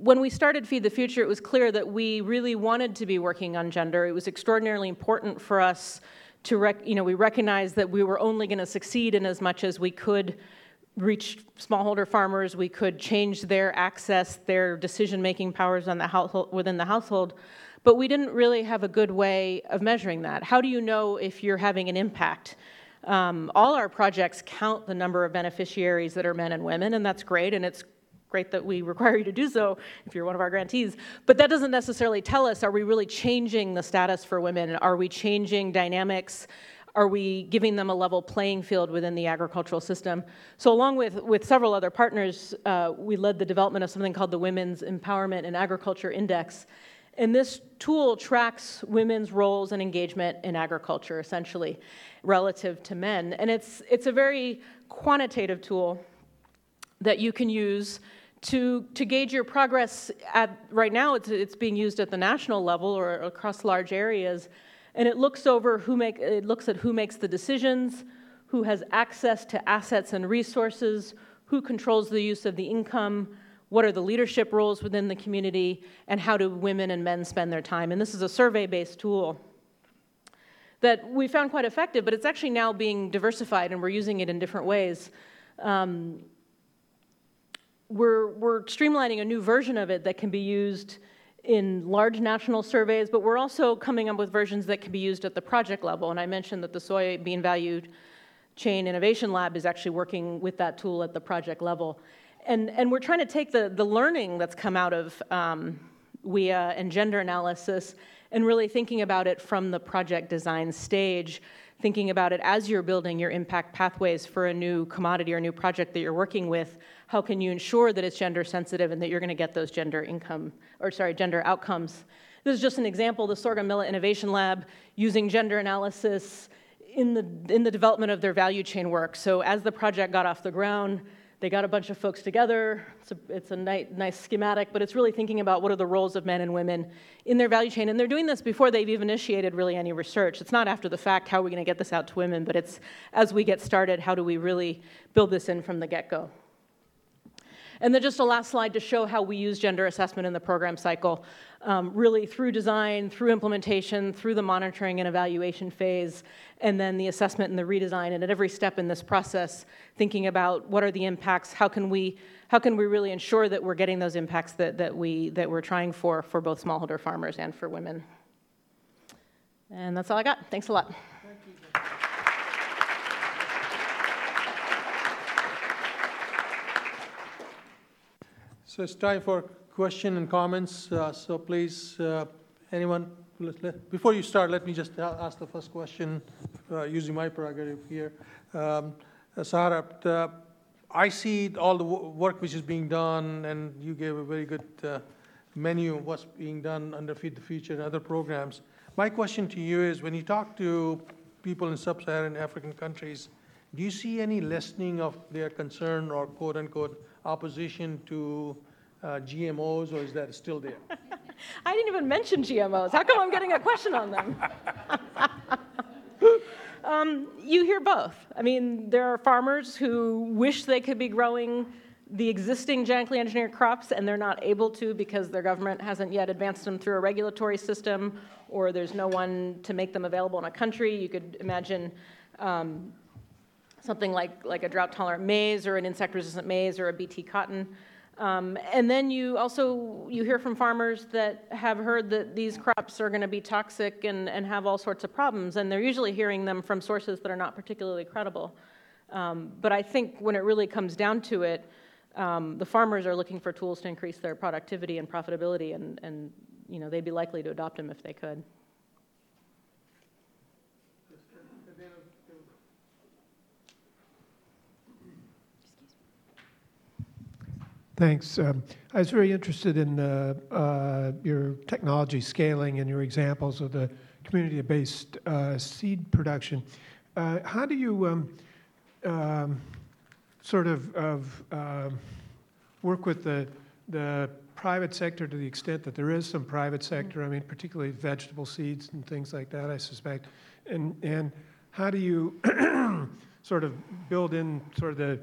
when we started Feed the Future, it was clear that we really wanted to be working on gender. It was extraordinarily important for us to, rec- you know, we recognized that we were only going to succeed in as much as we could reach smallholder farmers, we could change their access, their decision-making powers on the household, within the household, but we didn't really have a good way of measuring that. How do you know if you're having an impact? Um, all our projects count the number of beneficiaries that are men and women, and that's great, and it's great that we (laughs) require you to do so if you're one of our grantees. But that doesn't necessarily tell us, are we really changing the status for women? Are we changing dynamics? Are we giving them a level playing field within the agricultural system? So along with, with several other partners, uh, we led the development of something called the Women's Empowerment in Agriculture Index. And this tool tracks women's roles and engagement in agriculture, essentially, relative to men. And it's, it's a very quantitative tool that you can use to, to gauge your progress at, right now, it's, it's being used at the national level or across large areas. And it looks over who make, it looks at who makes the decisions, who has access to assets and resources, who controls the use of the income, what are the leadership roles within the community, and how do women and men spend their time. And this is a survey-based tool that we found quite effective, but it's actually now being diversified and we're using it in different ways. Um, we're, we're streamlining a new version of it that can be used in large national surveys, but we're also coming up with versions that can be used at the project level. And I mentioned that the soybean value chain innovation lab is actually working with that tool at the project level. And, and we're trying to take the, the learning that's come out of um, WEAI and gender analysis and really thinking about it from the project design stage, thinking about it as you're building your impact pathways for a new commodity or new project that you're working with. How can you ensure that it's gender sensitive and that you're going to get those gender income, or sorry, gender outcomes? This is just an example, the Sorghum Millet Innovation Lab using gender analysis in the, in the development of their value chain work. So as the project got off the ground, they got a bunch of folks together. It's a, it's a nice, nice schematic, but it's really thinking about what are the roles of men and women in their value chain. And they're doing this before they've even initiated really any research. It's not after the fact, how are we going to get this out to women, but it's as we get started, how do we really build this in from the get go? And then just a last slide to show how we use gender assessment in the program cycle, um, really through design, through implementation, through the monitoring and evaluation phase, and then the assessment and the redesign. And at every step in this process, thinking about what are the impacts, how can we, how can we really ensure that we're getting those impacts that, that, we, that we're trying for, for both smallholder farmers and for women. And that's all I got. Thanks a lot. So it's time for question and comments. Uh, So please, uh, anyone, before you start, let me just ask the first question, uh, using my prerogative here. Um, uh, Saharah, uh, I see all the wo- work which is being done, and you gave a very good uh, menu of what's being done under Feed the Future and other programs. My question to you is, when you talk to people in sub-Saharan African countries, do you see any lessening of their concern or quote-unquote opposition to uh, GMOs, or is that still there? (laughs) I didn't even mention GMOs. How come I'm getting a question on them? (laughs) um, you hear both. I mean, there are farmers who wish they could be growing the existing genetically engineered crops and they're not able to because their government hasn't yet advanced them through a regulatory system or there's no one to make them available in a country. You could imagine um, something like, like a drought tolerant maize or an insect resistant maize or a BT cotton. Um, and then you also you hear from farmers that have heard that these crops are going to be toxic and, and have all sorts of problems, and they're usually hearing them from sources that are not particularly credible. Um, but I think when it really comes down to it, um, the farmers are looking for tools to increase their productivity and profitability, and, and you know they'd be likely to adopt them if they could. Thanks. Um, I was very interested in uh, uh, your technology scaling and your examples of the community-based uh, seed production. Uh, how do you um, um, sort of, of um, work with the, the private sector to the extent that there is some private sector, I mean, particularly vegetable seeds and things like that, I suspect. And, and how do you (clears throat) sort of build in sort of the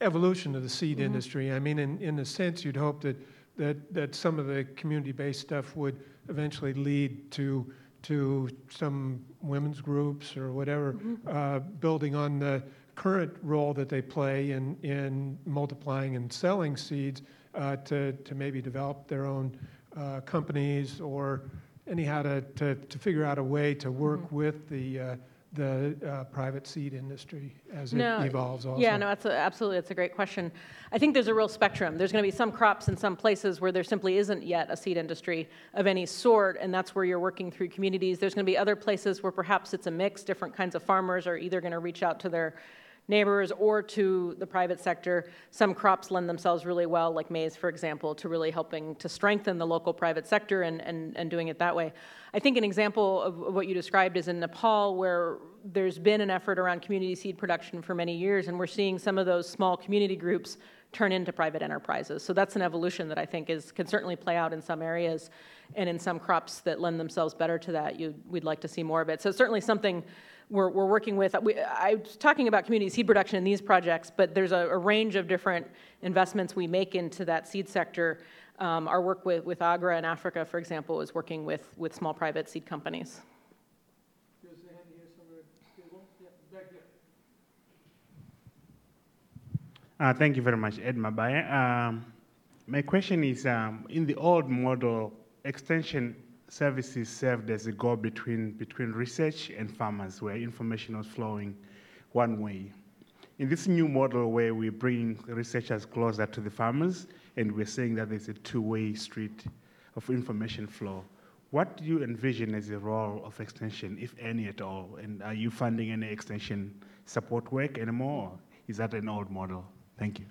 evolution of the seed industry. I mean, in, in a sense, you'd hope that, that, that some of the community-based stuff would eventually lead to, to some women's groups or whatever, uh, building on the current role that they play in, in multiplying and selling seeds uh, to, to maybe develop their own uh, companies or anyhow to, to, to figure out a way to work Mm-hmm. with the, uh, the uh, private seed industry as it No, evolves also. Yeah, no, that's a- absolutely, that's a great question. I think there's a real spectrum. There's going to be some crops in some places where there simply isn't yet a seed industry of any sort, and that's where you're working through communities. There's going to be other places where perhaps it's a mix, different kinds of farmers are either going to reach out to their neighbors or to the private sector. Some crops lend themselves really well, like maize, for example, to really helping to strengthen the local private sector and, and, and doing it that way. I think an example of what you described is in Nepal, where there's been an effort around community seed production for many years, and we're seeing some of those small community groups turn into private enterprises. So that's an evolution that I think is, can certainly play out in some areas, and in some crops that lend themselves better to that, we'd like to see more of it. So certainly something we're, we're working with. We, I was talking about community seed production in these projects, but there's a, a range of different investments we make into that seed sector. Um, our work with, with Agra in Africa, for example, is working with, with small private seed companies. Uh, thank you very much, Ed Mabaya. Um, my question is, um, in the old model, extension services served as a go between, between research and farmers, where information was flowing one way. In this new model, where we bring researchers closer to the farmers, and we're saying that there's a two-way street of information flow, what do you envision as the role of extension, if any at all? And are you funding any extension support work anymore? Or is that an old model? Thank you.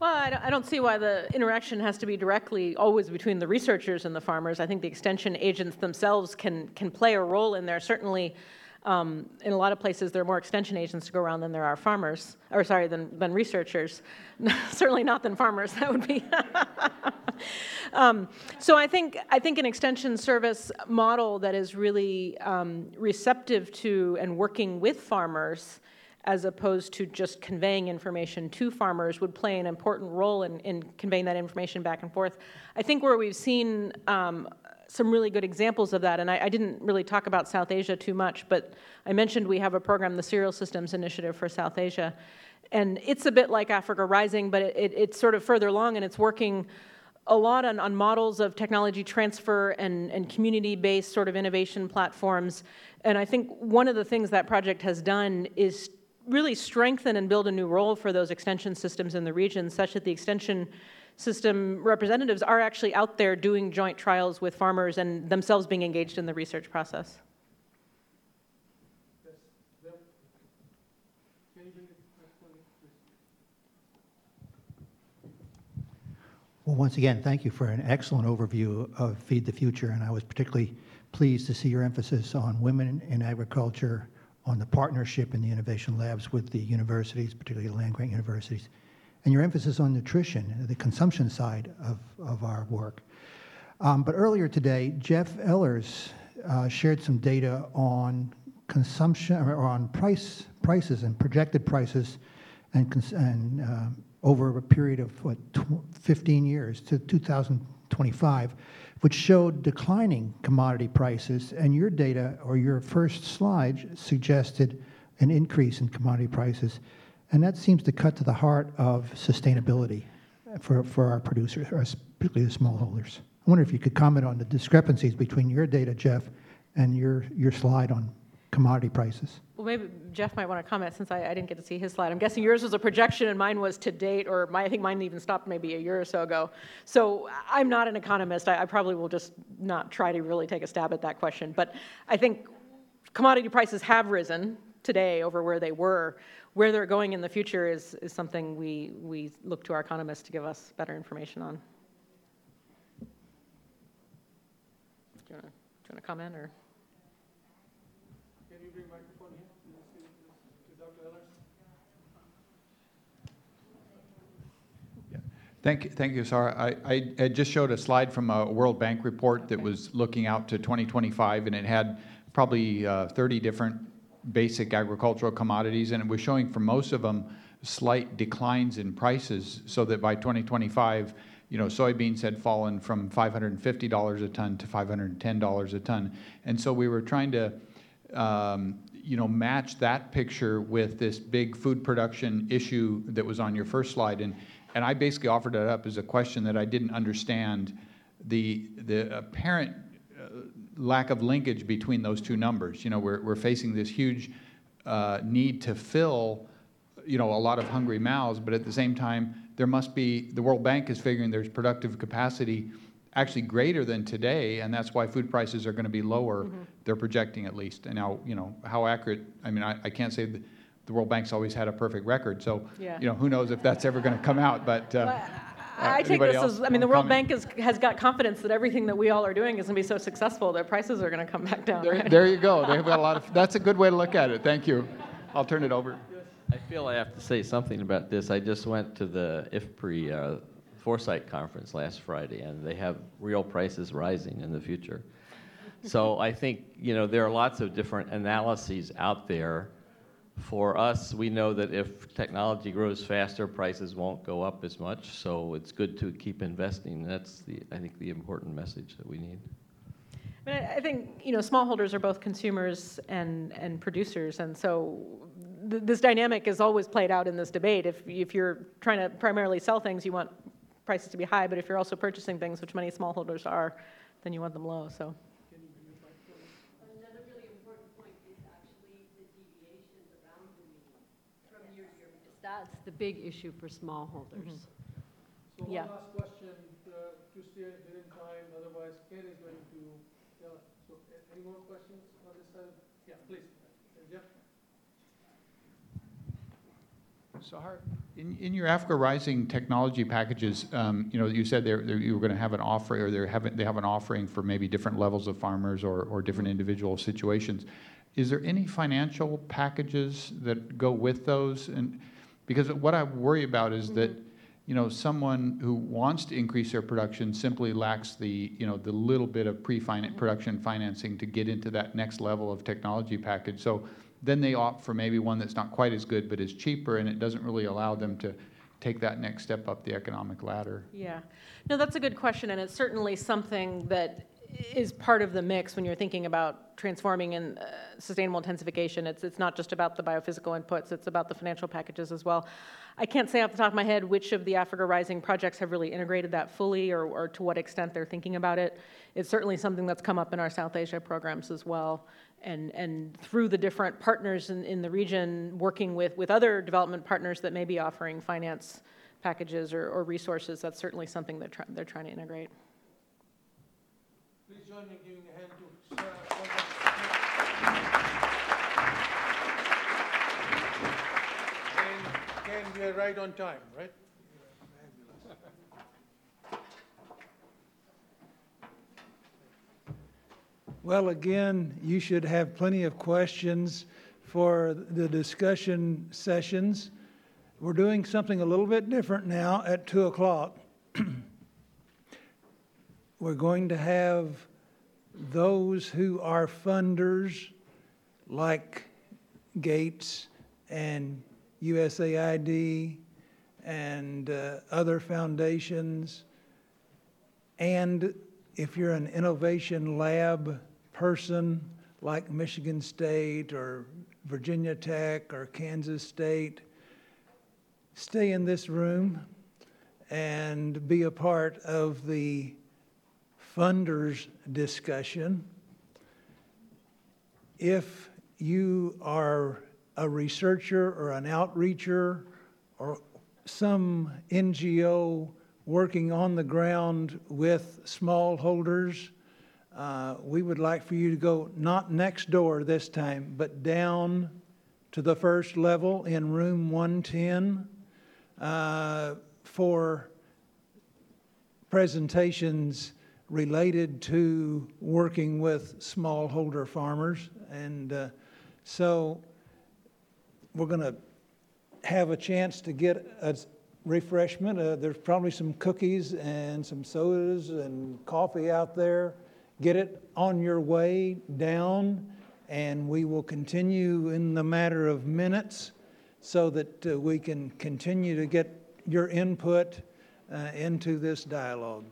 Well, I don't, see why the interaction has to be directly always between the researchers and the farmers. I think the extension agents themselves can, can play a role in there. Certainly, um, in a lot of places, there are more extension agents to go around than there are farmers, or sorry, than, than researchers. (laughs) Certainly not than farmers. That would be. (laughs) um, so I think I think an extension service model that is really um, receptive to and working with farmers as opposed to just conveying information to farmers would play an important role in, in conveying that information back and forth. I think where we've seen um, some really good examples of that, and I, I, didn't really talk about South Asia too much, but I mentioned we have a program, the Cereal Systems Initiative for South Asia, and it's a bit like Africa Rising, but it, it, it's sort of further along, and it's working a lot on, on models of technology transfer and, and community-based sort of innovation platforms. And I think one of the things that project has done is really strengthen and build a new role for those extension systems in the region, such that the extension system representatives are actually out there doing joint trials with farmers and themselves being engaged in the research process. Well, once again, thank you for an excellent overview of Feed the Future, and I was particularly pleased to see your emphasis on women in agriculture, on the partnership in the innovation labs with the universities, particularly the land-grant universities, and your emphasis on nutrition, the consumption side of, of our work. Um, but earlier today, Jeff Ehlers uh, shared some data on consumption or on price prices and projected prices, and, and uh, over a period of what 15 years to 2025 which showed declining commodity prices, and your data or your first slide suggested an increase in commodity prices. And that seems to cut to the heart of sustainability for, for our producers, particularly the smallholders. I wonder if you could comment on the discrepancies between your data, Jeff, and your, your slide on commodity prices. Well, maybe Jeff might want to comment since I, I, didn't get to see his slide. I'm guessing yours was a projection and mine was to date, or my, I think mine even stopped maybe a year or so ago. So I'm not an economist. I, I probably will just not try to really take a stab at that question. But I think commodity prices have risen today over where they were. Where they're going in the future is, is something we, we look to our economists to give us better information on. Do you want to, do you want to comment or? Thank you, thank you, Sarah. I, I had just showed a slide from a World Bank report that was looking out to 2025, and it had probably uh, 30 different basic agricultural commodities, and it was showing for most of them slight declines in prices, so that by 2025, you know, soybeans had fallen from $550 a ton to $510 a ton, and so we were trying to, um, you know, match that picture with this big food production issue that was on your first slide. And, and I basically offered it up as a question that I didn't understand the, the apparent uh, lack of linkage between those two numbers. You know, we're, we're facing this huge uh, need to fill, you know, a lot of hungry mouths, but at the same time, there must be, the World Bank is figuring there's productive capacity actually greater than today, and that's why food prices are going to be lower. They're projecting at least. And now, you know, how accurate, I mean, I, I can't say the World Bank's always had a perfect record, so, Yeah. you know, who knows if that's ever going to come out, but. uh, I take this as, I mean, the World comment? Bank is, has got confidence that everything that we all are doing is going to be so successful that prices are going to come back down, There, right? (laughs) there you go. They've got a lot of, that's a good way to look at it. Thank you. I'll turn it over. I feel I have to say something about this. I just went to the IFPRI uh, Foresight Conference last Friday, and they have real prices rising in the future. So I think, you know, there are lots of different analyses out there. For us, we know that if technology grows faster, prices won't go up as much. So it's good to keep investing. That's the, I think, the important message that we need. I mean, I think, you know, smallholders are both consumers and, and producers, and so th- this dynamic is always played out in this debate. If, if you're trying to primarily sell things, you want prices to be high, but if you're also purchasing things, which many smallholders are, then you want them low, so. Another really important point is actually the deviations around the mean from year to year. because That's the big issue for smallholders. So one Yeah. last question, uh, to stay within time, otherwise Ken is going to tell, so a- any more questions on this side? Yeah, please. Uh, Jeff? Saharah, in, in your Africa Rising technology packages, um, you know, you said there, there- you were going to have an offering, or they're having, they have an offering for maybe different levels of farmers or, or different individual situations. Is there any financial packages that go with those? And, because what I worry about is that, mm-hmm. you know, someone who wants to increase their production simply lacks the, you know, the little bit of pre-finance, mm-hmm. production financing to get into that next level of technology package. So then they opt for maybe one that's not quite as good, but is cheaper, and it doesn't really allow them to take that next step up the economic ladder. Yeah. No, that's a good question, and it's certainly something that is part of the mix when you're thinking about transforming and uh, sustainable intensification. It's, it's not just about the biophysical inputs, it's about the financial packages as well. I can't say off the top of my head which of the Africa Rising projects have really integrated that fully or, or to what extent they're thinking about it. It's certainly something that's come up in our South Asia programs as well. And, and through the different partners in, in the region, working with, with other development partners that may be offering finance packages or, or resources, that's certainly something that they're trying to integrate. Please join me in giving a hand to Sarah. And Ken, we are right on time, right? Well, again, you should have plenty of questions for the discussion sessions. We're doing something a little bit different now at 2 o'clock. (clears throat) We're going to have those who are funders, like Gates and USAID and uh, other foundations, and if you're an innovation lab person like Michigan State or Virginia Tech or Kansas State, stay in this room and be a part of the funders discussion. If you are a researcher or an outreacher or some NGO working on the ground with smallholders, uh, we would like for you to go not next door this time, but down to the first level in room 110 uh, for presentations related to working with smallholder farmers. And uh, so we're going to have a chance to get a refreshment. Uh, there's probably some cookies and some sodas and coffee out there. Get it on your way down, and we will continue in the matter of minutes so that uh, we can continue to get your input uh, into this dialogue.